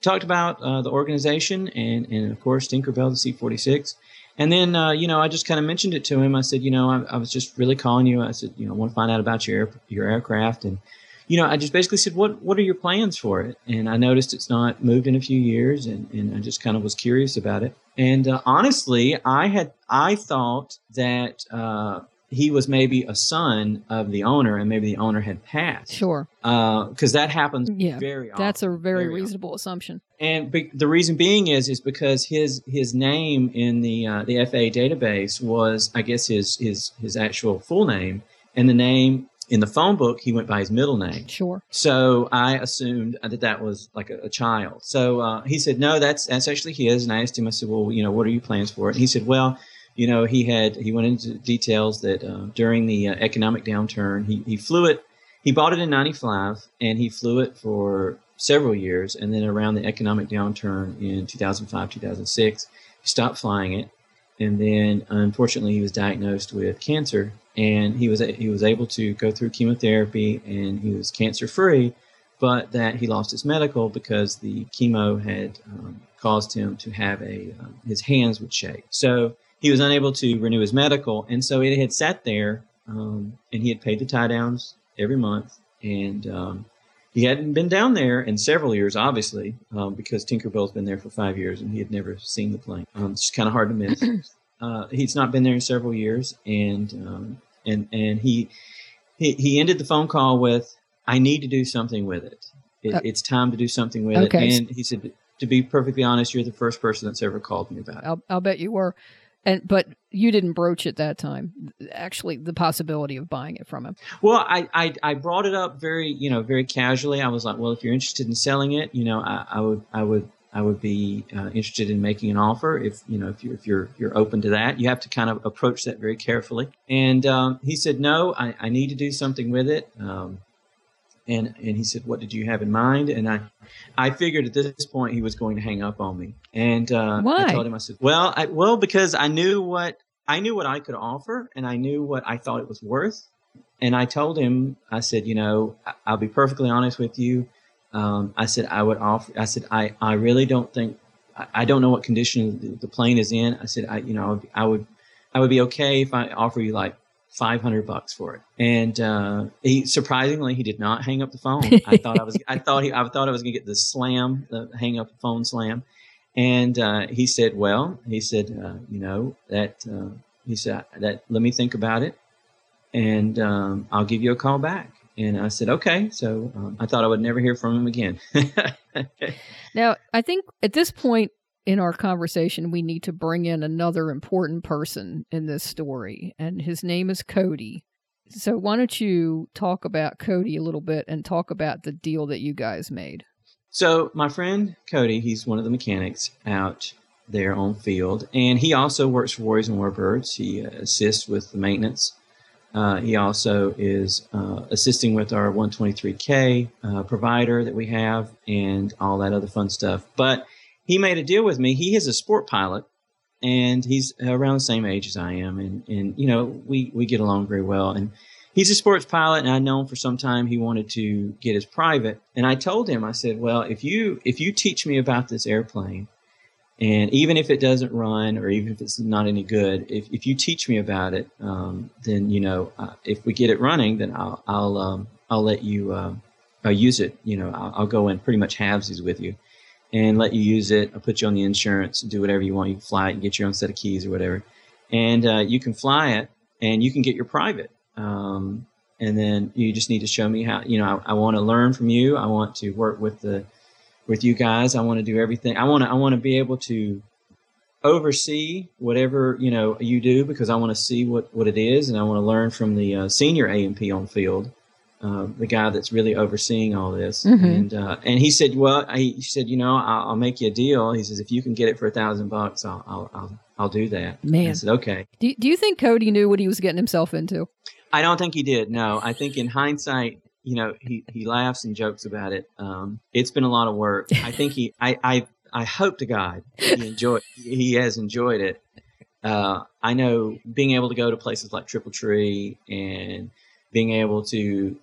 talked about uh, the organization and and of course Tinkerbell the C forty six, and then uh, you know I just kind of mentioned it to him. I said you know I, I was just really calling you. I said you know I want to find out about your your aircraft and. You know, I just basically said, "What What are your plans for it?" And I noticed it's not moved in a few years, and, and I just kind of was curious about it. And uh, honestly, I had I thought that uh, he was maybe a son of the owner, and maybe the owner had passed Sure. because that happens Yeah. very often. That's a very, Very often. reasonable assumption. And be, the reason being is is because his his name in the uh, the FAA database was I guess his his his actual full name, and the name in the phone book he went by his middle name. Sure. So I assumed that that was like a, a child. So uh, he said, no, that's that's actually his. And I asked him, I said, well, you know, what are your plans for it? And he said, well, you know, he had he went into details that uh, during the uh, economic downturn, he he flew it. He bought it in '95, and he flew it for several years. And then around the economic downturn in 2005, 2006, he stopped flying it. And then, unfortunately, he was diagnosed with cancer, and he was he was able to go through chemotherapy, and he was cancer free, but that he lost his medical because the chemo had um, caused him to have a um, his hands would shake. So he was unable to renew his medical, and so it had sat there, um, and he had paid the tie downs every month, and um, he hadn't been down there in several years, obviously, um, because Tinkerbell's been there for five years, and he had never seen the plane. Um, it's kind of hard to miss. uh, he's not been there in several years, and um, and and he he, he ended the phone call with, I need to do something with it. it Uh, it's time to do something with okay. it. And he said, to be perfectly honest, you're the first person that's ever called me about it. I'll, I'll bet you were. And but you didn't broach at that time. Actually, the possibility of buying it from him. Well, I, I, I brought it up very, you know, very casually. I was like, well, if you're interested in selling it, you know, I, I would, I would, I would be uh, interested in making an offer. If you know, if you're, if you're, you're open to that, you have to kind of approach that very carefully. And um, he said, no, I, I need to do something with it. Um, and and he said, what did you have in mind? And I, I figured at this point he was going to hang up on me. And uh, Why? I told him, I said, well, I, well, because I knew what I knew what I could offer, and I knew what I thought it was worth. And I told him, I said, you know, I- I'll be perfectly honest with you. Um, I said, I would offer, I said, I, I really don't think, I, I don't know what condition the, the plane is in. I said, I, you know, I would, I would, I would be okay if I offer you like 500 bucks for it. And, uh, he, surprisingly, he did not hang up the phone. I thought I was, I thought he, I thought I was gonna get the slam, the hang up the phone slam. And, uh, he said, well, he said, uh, you know, that, uh, he said that, let me think about it and um, I'll give you a call back. And I said, okay. So um, I thought I would never hear from him again. Now, I think at this point in our conversation, we need to bring in another important person in this story, and his name is Cody. So, why don't you talk about Cody a little bit and talk about the deal that you guys made? so my friend Cody, he's one of the mechanics out there on field, and he also works for Warriors and Warbirds. He uh, assists with the maintenance. Uh, he also is uh, assisting with our 123K uh, provider that we have and all that other fun stuff. But he made a deal with me. He is a sport pilot, and he's around the same age as I am, and and you know we we get along very well. And he's a sports pilot, and I know him for some time. He wanted to get his private, and I told him, I said, well, if you if you teach me about this airplane, and even if it doesn't run, or even if it's not any good, if if you teach me about it, um, then you know uh, if we get it running, then I'll I'll um, I'll let you uh, I'll use it. You know, I'll, I'll go in pretty much halvesies with you and let you use it. I'll put you on the insurance, do whatever you want. You can fly it and get your own set of keys or whatever. And uh, you can fly it and you can get your private. Um, and then you just need to show me how, you know, I, I want to learn from you. I want to work with the, with you guys. I want to do everything. I want to, I want to be able to oversee whatever, you know, you do because I want to see what, what it is. And I want to learn from the uh, senior A&P on field uh, the guy that's really overseeing all this. Mhm. And uh, and he said, well, he said, you know, I'll, I'll make you a deal. He says, if you can get it for a thousand bucks, I'll I'll I'll, I'll do that. Man. I said, okay. Do, do you think Cody knew what he was getting himself into? I don't think he did. No, I think in hindsight, you know, he, he laughs and jokes about it. Um, it's been a lot of work. I think he, I, I, I hope to God he enjoyed, he has enjoyed it. Uh, I know being able to go to places like Triple Tree and being able to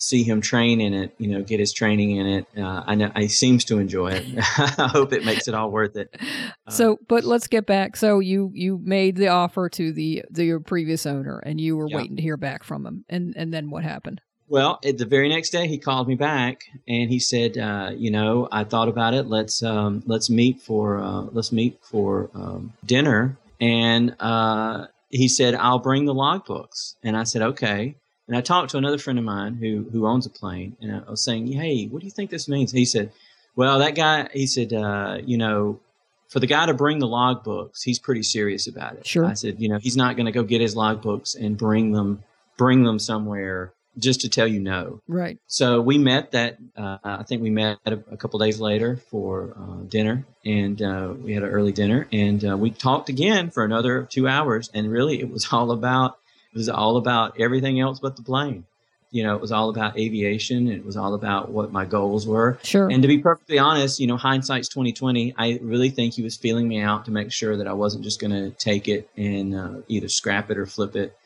see him train in it, you know, get his training in it. Uh, I know he seems to enjoy it. I hope it makes it all worth it. Uh, So, but let's get back. So you you made the offer to the the your previous owner, and you were Yeah. waiting to hear back from him, and and then what happened? Well, the very next day, he called me back and he said, uh, "You know, I thought about it. Let's um, let's meet for uh, let's meet for um, dinner." And uh, he said, "I'll bring the logbooks." And I said, "Okay." And I talked to another friend of mine who who owns a plane, and I was saying, "Hey, what do you think this means?" He said, "Well, that guy," he said, uh, "You know." For the guy to bring the logbooks, he's pretty serious about it. Sure. I said, you know, he's not going to go get his logbooks and bring them, bring them somewhere just to tell you no. Right. So we met that. Uh, I think we met a, a couple days later for uh, dinner, and uh, we had an early dinner, and uh, we talked again for another two hours. And really, it was all about it was all about everything else but the plane. You know, it was all about aviation. It was all about what my goals were. Sure. And to be perfectly honest, you know, hindsight's twenty twenty. I really think he was feeling me out to make sure that I wasn't just going to take it and uh, either scrap it or flip it,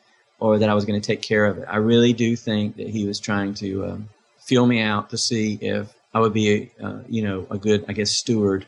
or that I was going to take care of it. I really do think that he was trying to um, feel me out to see if I would be, a, uh, you know, a good, I guess, steward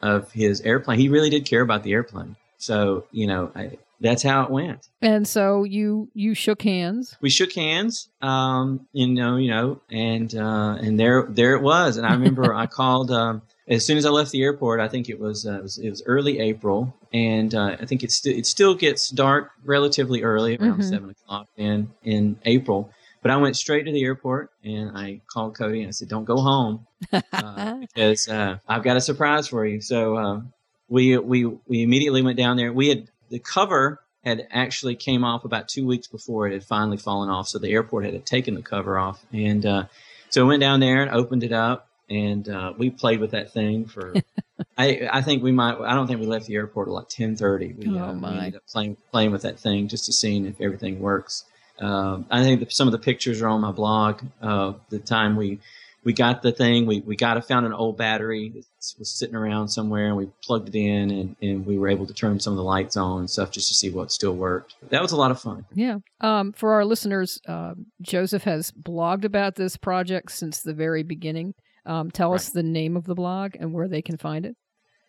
of his airplane. He really did care about the airplane. So, you know, I, that's how it went. and so you you shook hands. We shook hands, um, you know, you know, and uh, and there there it was. And I remember I called um, as soon as I left the airport. I think it was uh, it was, it was early April, and uh, I think it still it still gets dark relatively early, around Mhm. seven o'clock in in April. But I went straight to the airport and I called Cody and I said, "Don't go home uh, because uh, I've got a surprise for you." So uh, we we we immediately went down there. We had the cover had actually came off about two weeks before it had finally fallen off. So the airport had taken the cover off, and uh, so I went down there and opened it up, and uh, we played with that thing for. I I think we might. I don't think we left the airport at like ten thirty. We, Oh, uh, we my. ended up playing playing with that thing just to see if everything works. Um, I think that some of the pictures are on my blog. Uh, the time we we got the thing, we we got to found an old battery that was sitting around somewhere, and we plugged it in, and, and we were able to turn some of the lights on and stuff just to see what still worked. That was a lot of fun. Yeah. Um, for our listeners, um Joseph has blogged about this project since the very beginning. Um, tell us the name of the blog and where they can find it.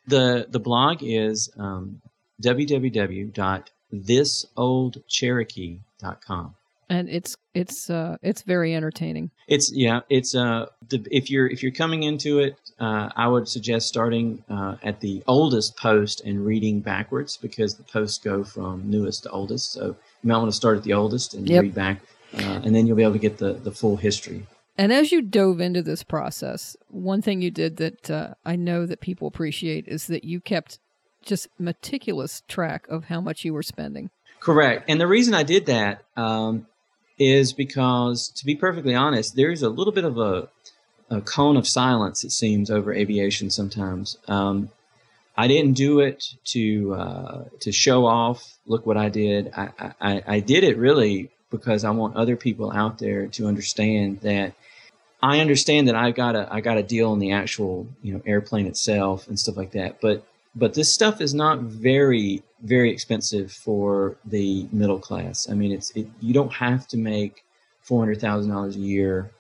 the The blog is um, www.thisoldcherokee.com. And it's it's uh, it's very entertaining. It's yeah, it's uh, the, if you're if you're coming into it, uh, I would suggest starting uh, at the oldest post and reading backwards because the posts go from newest to oldest. So you might want to start at the oldest and Yep. read back, uh, and then you'll be able to get the the full history. And as you dove into this process, one thing you did that uh, I know that people appreciate is that you kept just meticulous track of how much you were spending. Correct. And the reason I did that um, is because, to be perfectly honest, there's a little bit of a, a cone of silence, it seems, over aviation sometimes. Um, I didn't do it to uh, to show off. Look what I did. I, I, I did it really because I want other people out there to understand that I understand that I got a I got a deal on the actual you know airplane itself and stuff like that. But but this stuff is not very very expensive for the middle class. I mean, it's it, you don't have to make four hundred thousand dollars a year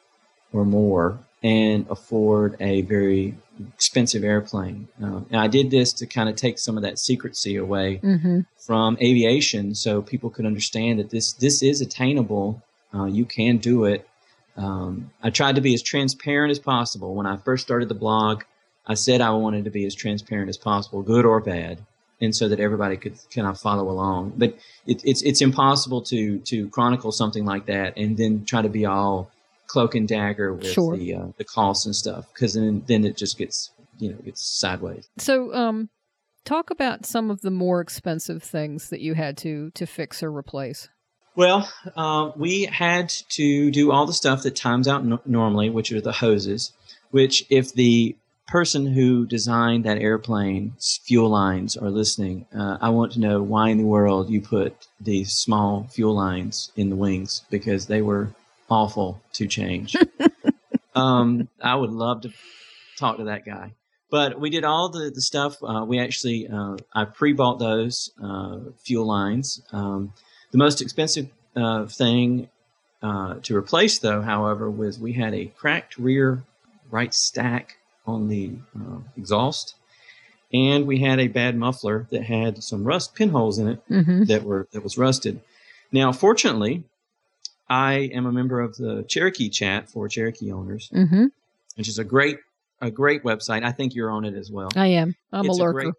or more and afford a very expensive airplane. Um, and I did this to kind of take some of that secrecy away Mm-hmm. from aviation, so people could understand that this this is attainable. Uh, you can do it. Um, I tried to be as transparent as possible when I first started the blog. I said I wanted to be as transparent as possible, good or bad, and so that everybody could kind of follow along. But it, it's it's impossible to to chronicle something like that and then try to be all cloak and dagger with Sure. the uh, the costs and stuff, because then then it just gets you know gets sideways. So, um, talk about some of the more expensive things that you had to to fix or replace. Well, uh, we had to do all the stuff that times out no- normally, which are the hoses. Which, if the person who designed that airplane's fuel lines are listening, uh, I want to know why in the world you put these small fuel lines in the wings because they were awful to change. um, I would love to talk to that guy. But we did all the, the stuff. Uh, we actually, uh, I pre bought those uh, fuel lines. Um, the most expensive uh, thing uh, to replace, though, however, was we had a cracked rear right stack on the uh, exhaust, and we had a bad muffler that had some rust pinholes in it Mm-hmm. that were that was rusted. Now, fortunately, I am a member of the Cherokee Chat for Cherokee owners, Mm-hmm. which is a great a great website. I think you're on it as well. I am. I'm It's a lurker. great,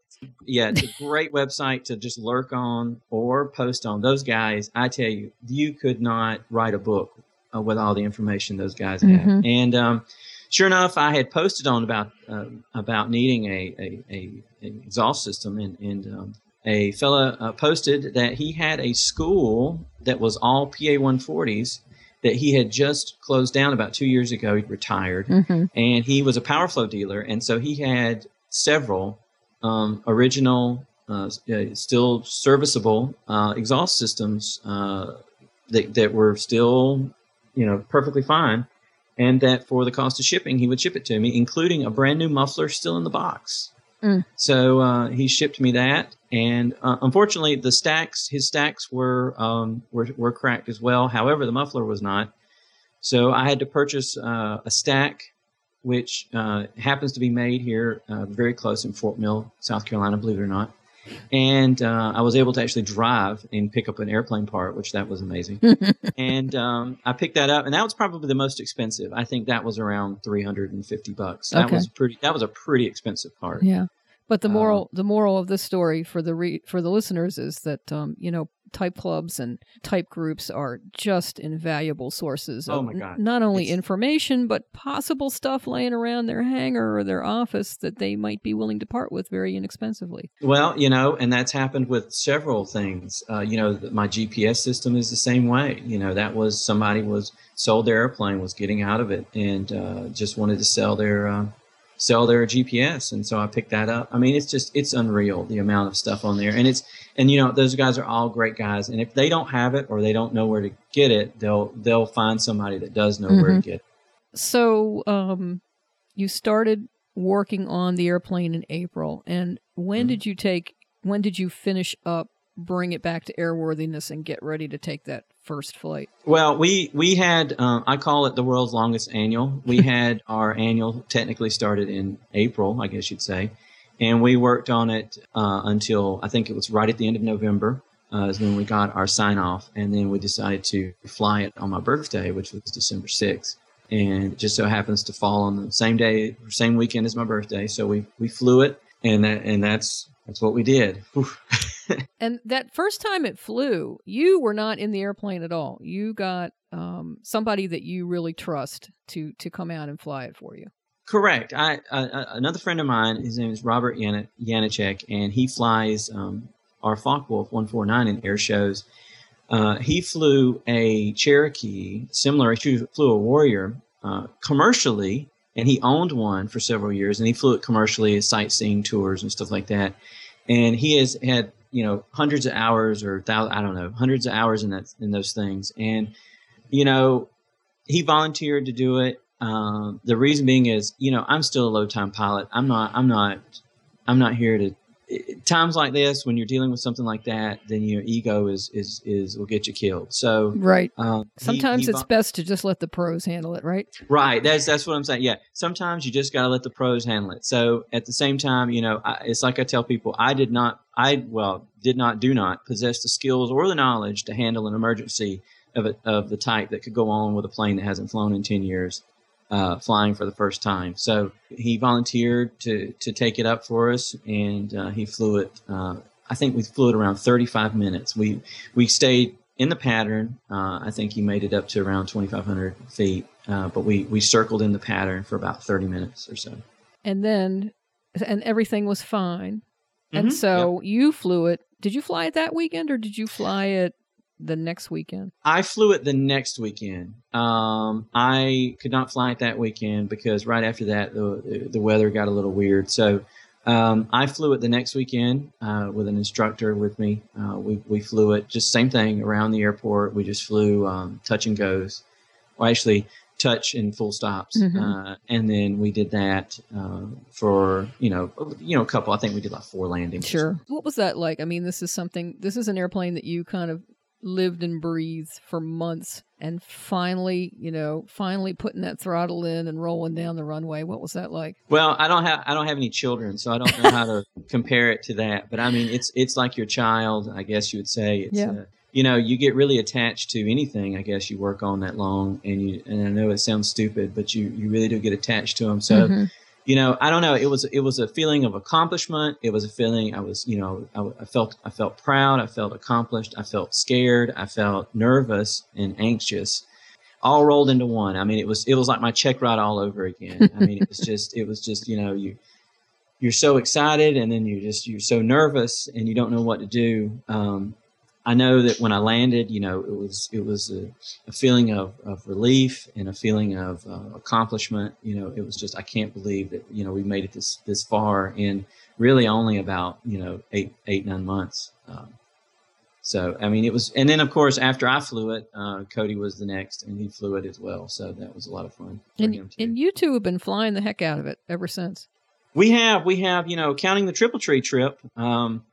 yeah, it's a great website to just lurk on or post on. Those guys, I tell you, you could not write a book uh, with all the information those guys have. Mhm. And um, sure enough, I had posted on about uh, about needing a, a, a, exhaust system, and and um, a fella uh, posted that he had a school that was all PA 140s that he had just closed down about two years ago. He'd retired Mm-hmm. and he was a power flow dealer and so he had several um, original uh, uh, still serviceable uh, exhaust systems uh, that, that were still you know perfectly fine and that for the cost of shipping he would ship it to me including a brand new muffler still in the box Mm. so uh, he shipped me that and uh, unfortunately the stacks his stacks were, um, were were cracked as well however the muffler was not so I had to purchase uh, a stack, which uh, happens to be made here uh, very close in Fort Mill, South Carolina, believe it or not. And uh, I was able to actually drive and pick up an airplane part, which that was amazing. and um, I picked that up, and that was probably the most expensive. I think that was around three hundred and fifty bucks. That Okay. was pretty. That was a pretty expensive part. Yeah. But the Um, moral the moral of this story for the re- for the listeners is that um, you know type clubs and type groups are just invaluable sources Oh of my n- God. not only It's- information but possible stuff laying around their hangar or their office that they might be willing to part with very inexpensively. Well, you know, and that's happened with several things. Uh, you know, my GPS system is the same way. You know, that was somebody was sold their airplane, was getting out of it, and uh, just wanted to sell their uh, sell their GPS, and so I picked that up. I mean, it's just it's unreal the amount of stuff on there, and it's and you know those guys are all great guys, and if they don't have it or they don't know where to get it, they'll they'll find somebody that does know where to Mhm. get. it. So um, you started working on the airplane in April, and when Mhm. did you take? When did you finish up? Bring it back to airworthiness and get ready to take that first flight. Well, we we had um, I call it the world's longest annual. We had our annual technically started in April, I guess you'd say, and we worked on it uh, until I think it was right at the end of November uh, is when we got our sign off, and then we decided to fly it on my birthday, which was December sixth, and it just so happens to fall on the same day, same weekend as my birthday. So we we flew it, and that and that's that's what we did. And that first time it flew, you were not in the airplane at all. You got um, somebody that you really trust to to come out and fly it for you. Correct. I uh, another friend of mine. His name is Robert Yan- and he flies um, our Focke-Wulf 149 in air shows. Uh, he flew a Cherokee, similar. He flew a Warrior uh, commercially, and he owned one for several years. And he flew it commercially sightseeing tours and stuff like that. And he has had you know hundreds of hours or thou- I don't know hundreds of hours in that in those things. And you know he volunteered to do it. Um, the reason being is, you know, I'm still a low time pilot. I'm not. I'm not. I'm not here to. Times like this, when you're dealing with something like that, then your ego is is is will get you killed. So Right. um, Sometimes he it's vol- best to just let the pros handle it, right? Right. That's that's what I'm saying. Yeah. Sometimes you just got to let the pros handle it. So at the same time, you know, I, it's like I tell people, I did not, I well, did not, do not possess the skills or the knowledge to handle an emergency of a, of the type that could go on with a plane that hasn't flown in ten years, uh, flying for the first time. So he volunteered to to take it up for us, and uh, he flew it. Uh, I think we flew it around 35 minutes. We we stayed in the pattern. Uh, I think he made it up to around 2,500 feet, uh, but we we circled in the pattern for about 30 minutes or so. And then, and everything was fine. And Mhm. so you flew it. Did you fly it that weekend or did you fly it the next weekend? I flew it the next weekend. Um, I could not fly it that weekend because right after that the the weather got a little weird. So um, I flew it the next weekend uh, with an instructor with me. Uh, we we flew it just same thing around the airport. We just flew um, touch and goes. Well, actually, touch and full stops, Mhm. uh, and then we did that uh, for you know you know a couple. I think we did like four landings. Sure. What was that like? I mean, this is something, this is an airplane that you kind of lived and breathed for months. And finally, you know, finally putting that throttle in and rolling down the runway. What was that like? Well, I don't have I don't have any children, so I don't know how to compare it to that. But I mean, it's it's like your child, I guess you would say. It's, Yeah. Uh, you know, you get really attached to anything. I guess you work on that long, and you and I know it sounds stupid, but you you really do get attached to them. So Mhm. You know, I don't know. It was it was a feeling of accomplishment. It was a feeling I was you know I, I felt I felt proud. I felt accomplished. I felt scared. I felt nervous and anxious all rolled into one. I mean, it was it was like my check ride all over again. I mean, it was just it was just you know you you're so excited and then you just you're so nervous and you don't know what to do. Um, I know that when I landed, you know, it was it was a, a feeling of, of relief and a feeling of uh, accomplishment. You know, it was just I can't believe that you know we made it this this far in really only about you know eight eight nine months. Um, so I mean, it was, and then of course after I flew it, uh, Cody was the next, and he flew it as well. So that was a lot of fun And, and you two have been flying the heck out of it ever since. We have, we have, you know, counting the Triple Tree trip, um,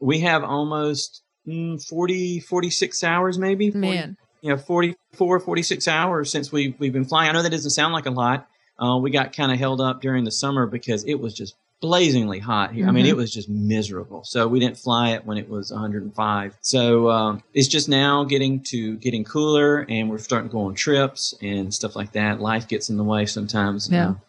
we have almost mm, 40, 46 hours maybe. 40, Man. you know, 44, 46 hours since we, we've been flying. I know that doesn't sound like a lot. Uh, we got kind of held up during the summer because it was just blazingly hot here. I mean, Mhm. it was just miserable. So we didn't fly it when it was 105. So um, it's just now getting to getting cooler, and we're starting to go on trips and stuff like that. Life gets in the way sometimes. Yeah. Um,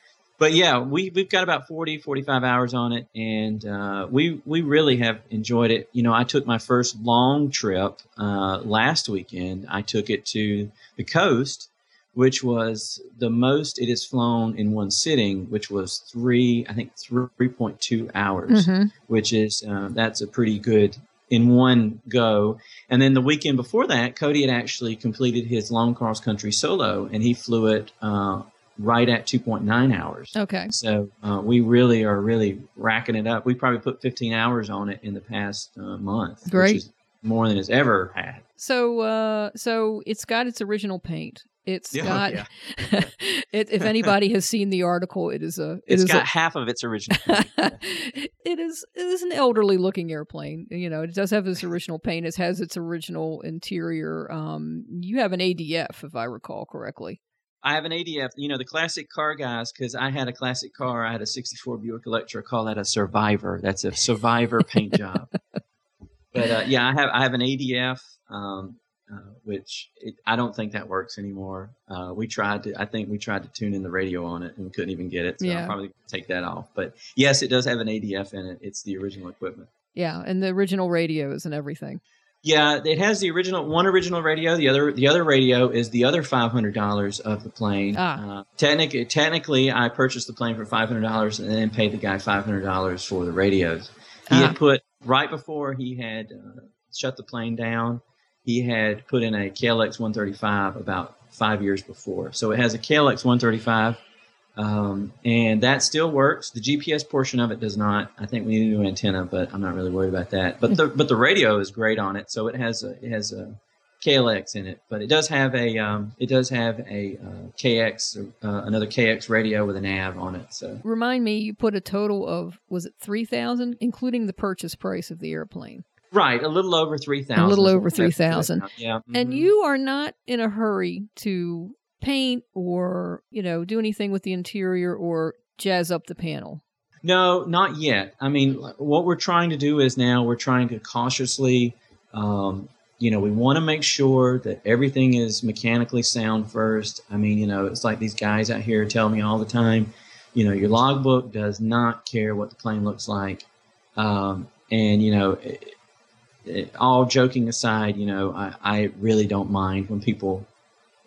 but yeah, we we've got about 40, 45 hours on it, and uh, we we really have enjoyed it. You know, I took my first long trip uh, last weekend. I took it to the coast, which was the most it has flown in one sitting, which was three, I think three point two hours, Mhm. which is uh, that's a pretty good in one go. And then the weekend before that, Cody had actually completed his long cross country solo, and he flew it uh, right at two point nine hours. Okay. So uh, we really are really racking it up. We probably put 15 hours on it in the past uh, month. Great. Which is more than it's ever had. So, uh, so it's got its original paint. It's Yeah, got. yeah. it, if anybody has seen the article, it is a. It It's is got a, half of its original. it is it is an elderly looking airplane. You know, it does have its original paint. It has its original interior. Um, you have an ADF, if I recall correctly. I have an ADF, you know, the classic car guys, because I had a classic car. I had a 64 Buick Electra. Call that a Survivor. That's a Survivor paint job. But uh, yeah, I have I have an ADF, um, uh, which it, I don't think that works anymore. Uh, we tried to, I think we tried to tune in the radio on it and we couldn't even get it. So Yeah. I'll probably take that off. But yes, it does have an ADF in it. It's the original equipment. Yeah, and the original radios and everything. Yeah, it has the original one original radio. The other the other radio is the other five hundred dollars of the plane. Ah. Uh, technically, technically, I purchased the plane for five hundred dollars and then paid the guy five hundred dollars for the radios. He Ah. had put right before he had uh, shut the plane down. He had put in a KLX one thirty five about five years before. So it has a KLX one thirty five. Um, and that still works. The GPS portion of it does not. I think we need a new antenna, but I'm not really worried about that. But the but the radio is great on it. So it has a it has a KLX in it, but it does have a um, it does have a uh, KX uh, another KX radio with a nav on it. So Remind me, you put a total of was it three thousand, including the purchase price of the airplane. right, a little over three thousand. A little over 3,000. Yeah, And mhm. you are not in a hurry to paint or you know do anything with the interior or jazz up the panel. No, not yet. I mean, what we're trying to do is now we're trying to cautiously, um, you know, we want to make sure that everything is mechanically sound first. I mean, you know, it's like these guys out here tell me all the time, you know, your logbook does not care what the plane looks like. Um, and, you know, it, it, all joking aside, you know, I, I really don't mind when people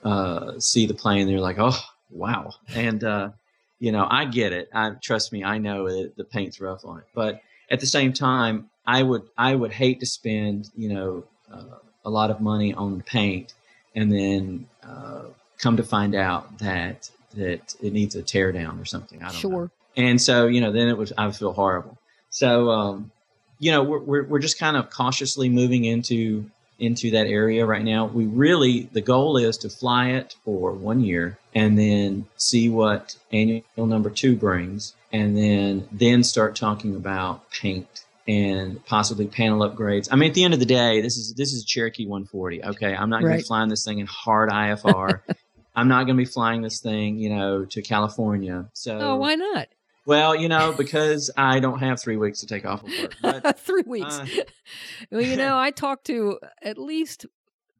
uh, see the plane, they're like, oh, wow. And, uh, you know, I get it. I trust me. I know that the paint's rough on it, but at the same time, I would I would hate to spend you know uh, a lot of money on paint and then uh, come to find out that that it needs a tear down or something. I don't know. Sure. And so you know, then it was I would feel horrible. So um, you know, we're, we're we're just kind of cautiously moving into into that area right now. We really the goal is to fly it for one year and then see what annual number two brings, and then then start talking about paint and possibly panel upgrades. I mean, at the end of the day, this is this is Cherokee 140. Okay, I'm not going to Right. be flying this thing in hard IFR. I'm not going to be flying this thing, you know, to California. So, Oh, why not? Well, you know, because I don't have three weeks to take off of work. But Three weeks. uh, well, you know, I talked to at least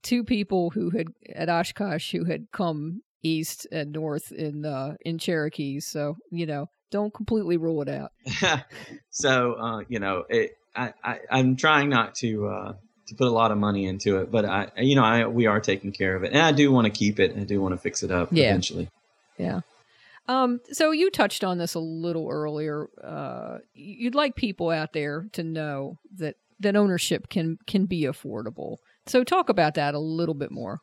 two people who had at Oshkosh who had come east and north in uh, in Cherokee. So you know, don't completely rule it out. so uh, you know, it, I, I I'm trying not to uh, to put a lot of money into it, but I you know I we are taking care of it, and I do want to keep it. and I do want to fix it up Yeah. eventually. Yeah. Um, so you touched on this a little earlier. Uh, you'd like people out there to know that that ownership can can be affordable. So talk about that a little bit more.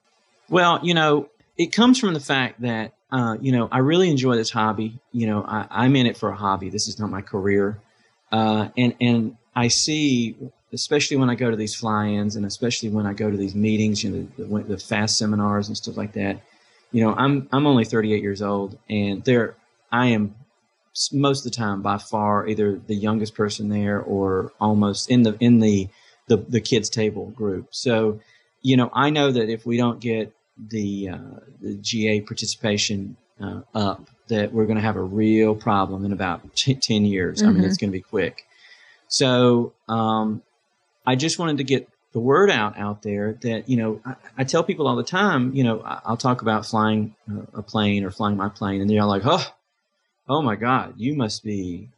Well, you know, it comes from the fact that uh, you know I really enjoy this hobby. You know, I, I'm in it for a hobby. This is not my career, uh, and and I see, especially when I go to these fly-ins, and especially when I go to these meetings, you know, the, the FAAST seminars and stuff like that. You know, I'm I'm only 38 years old, and there I am most of the time by far either the youngest person there or almost in the in the the, the kids table group. So, you know, I know that if we don't get the uh, the GA participation uh, up, that we're going to have a real problem in about t- ten years. I mean, Mhm. it's going to be quick. So, um, I just wanted to get the word out out there that you know I, I tell people all the time. You know, I, I'll talk about flying uh, a plane or flying my plane, and they're all like, "Oh, "Oh my God, you must be,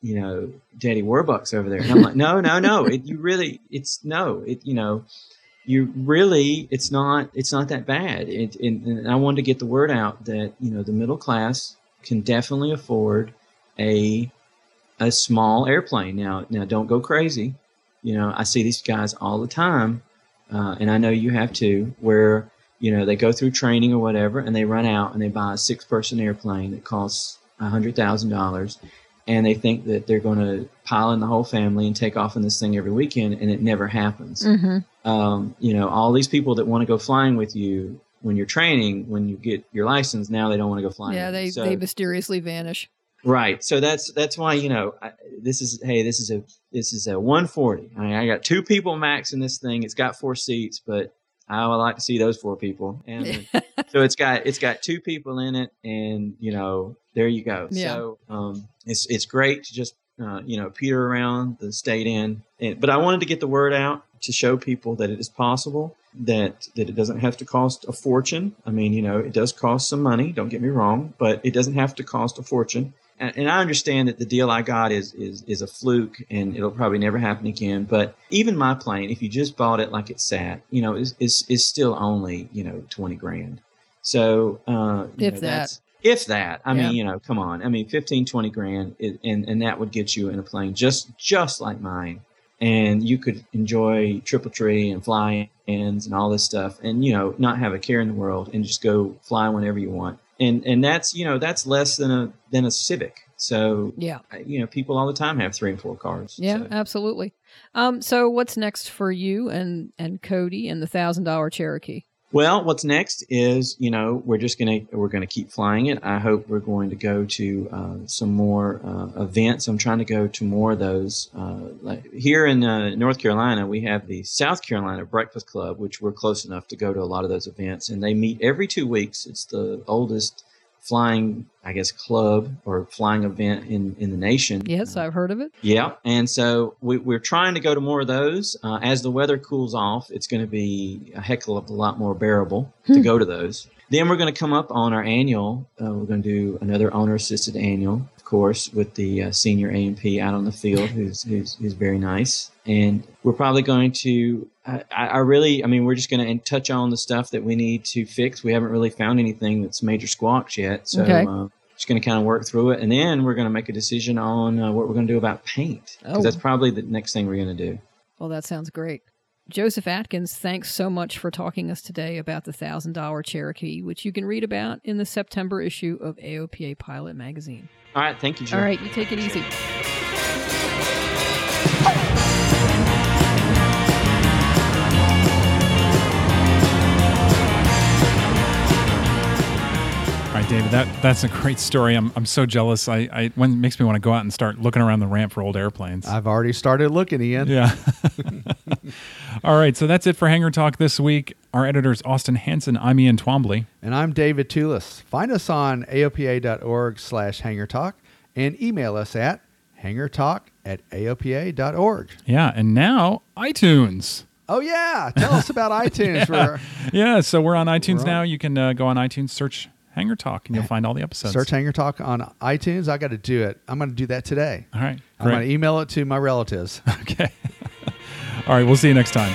you know, Daddy Warbucks over there." And I'm like, "No, no, no. It, you really, it's no. It, you know, you really, it's not, it's not that bad." It, and, and I wanted to get the word out that you know the middle class can definitely afford a a small airplane. Now, now don't go crazy. You know, I see these guys all the time, uh, and I know you have too, where you know they go through training or whatever, and they run out and they buy a six-person airplane that costs a hundred thousand dollars, and they think that they're going to pile in the whole family and take off in this thing every weekend, and it never happens. Mm-hmm. Um, you know, all these people that want to go flying with you when you're training, when you get your license, now they don't want to go flying. Yeah, they So- they mysteriously vanish. Right. So that's that's why you know I, this is hey this is a this is a 140. I, mean, I got two people max in this thing. It's got four seats, but I would like to see those four people. And so it's got it's got two people in it, and you know there you go. Yeah. So um, it's it's great to just uh, you know peter around the state in. And, but I wanted to get the word out to show people that it is possible that that it doesn't have to cost a fortune. I mean, you know, it does cost some money. Don't get me wrong, but it doesn't have to cost a fortune. And, and I understand that the deal I got is is is a fluke, and it'll probably never happen again. But even my plane, if you just bought it like it sat, you know, is is, is still only you know twenty grand. So uh, you If know, that. that's- if that, I Yeah. mean, you know, come on. I mean, 15, 20 grand, it, and and that would get you in a plane just just like mine and you could enjoy triple tree and fly ins and all this stuff and you know not have a care in the world and just go fly whenever you want and and that's you know that's less than a than a civic so Yeah. you know people all the time have three and four cars Yeah, so. absolutely. Um, so what's next for you and and Cody and the thousand dollar Cherokee? Well, what's next is you know we're just gonna we're gonna keep flying it. I hope we're going to go to uh, some more uh, events. I'm trying to go to more of those. Uh, like here in uh, North Carolina, we have the South Carolina Breakfast Club, which we're close enough to go to a lot of those events, and they meet every two weeks. It's the oldest flying, I guess, club or flying event in in the nation. Yes, I've heard of it. Yeah, and so we, we're trying to go to more of those. Uh, as the weather cools off, it's going to be a heck of a lot more bearable to Hmm. go to those. Then we're going to come up on our annual. Uh, we're going to do another owner-assisted annual, of course, with the uh, senior A&P out on the field, who's, who's who's very nice. And we're probably going to. I, I really, I mean, we're just going to touch on the stuff that we need to fix. We haven't really found anything that's major squawks yet, so. Okay. Uh, just going to kind of work through it, and then we're going to make a decision on uh, what we're going to do about paint. 'cause Oh. that's probably the next thing we're going to do. Well, that sounds great. Joseph Atkins, thanks so much for talking us today about the thousand dollar Cherokee, which you can read about in the September issue of AOPA Pilot magazine. All right, thank you, Joe. All right, you take it easy. David, that that's a great story. I'm, I'm so jealous. I, I when it makes me want to go out and start looking around the ramp for old airplanes. I've already started looking, Ian. yeah. All right, so that's it for Hangar Talk this week. Our editors Austin Hanson, I'm Ian Twombly. And I'm David Tulis. Find us on aopa.org slash hangartalk and email us at hangartalk at aopa.org. Yeah, and now iTunes. Oh, yeah. Tell us about iTunes. We're, Yeah, so we're on iTunes We're on- now. You can uh, go on iTunes, search Hangar Talk, and you'll eh, find all the episodes. search Hangar Talk on iTunes. I got to do it. I'm going to do that today. All right, I'm going to email it to my relatives. Okay. all right, we'll see you next time.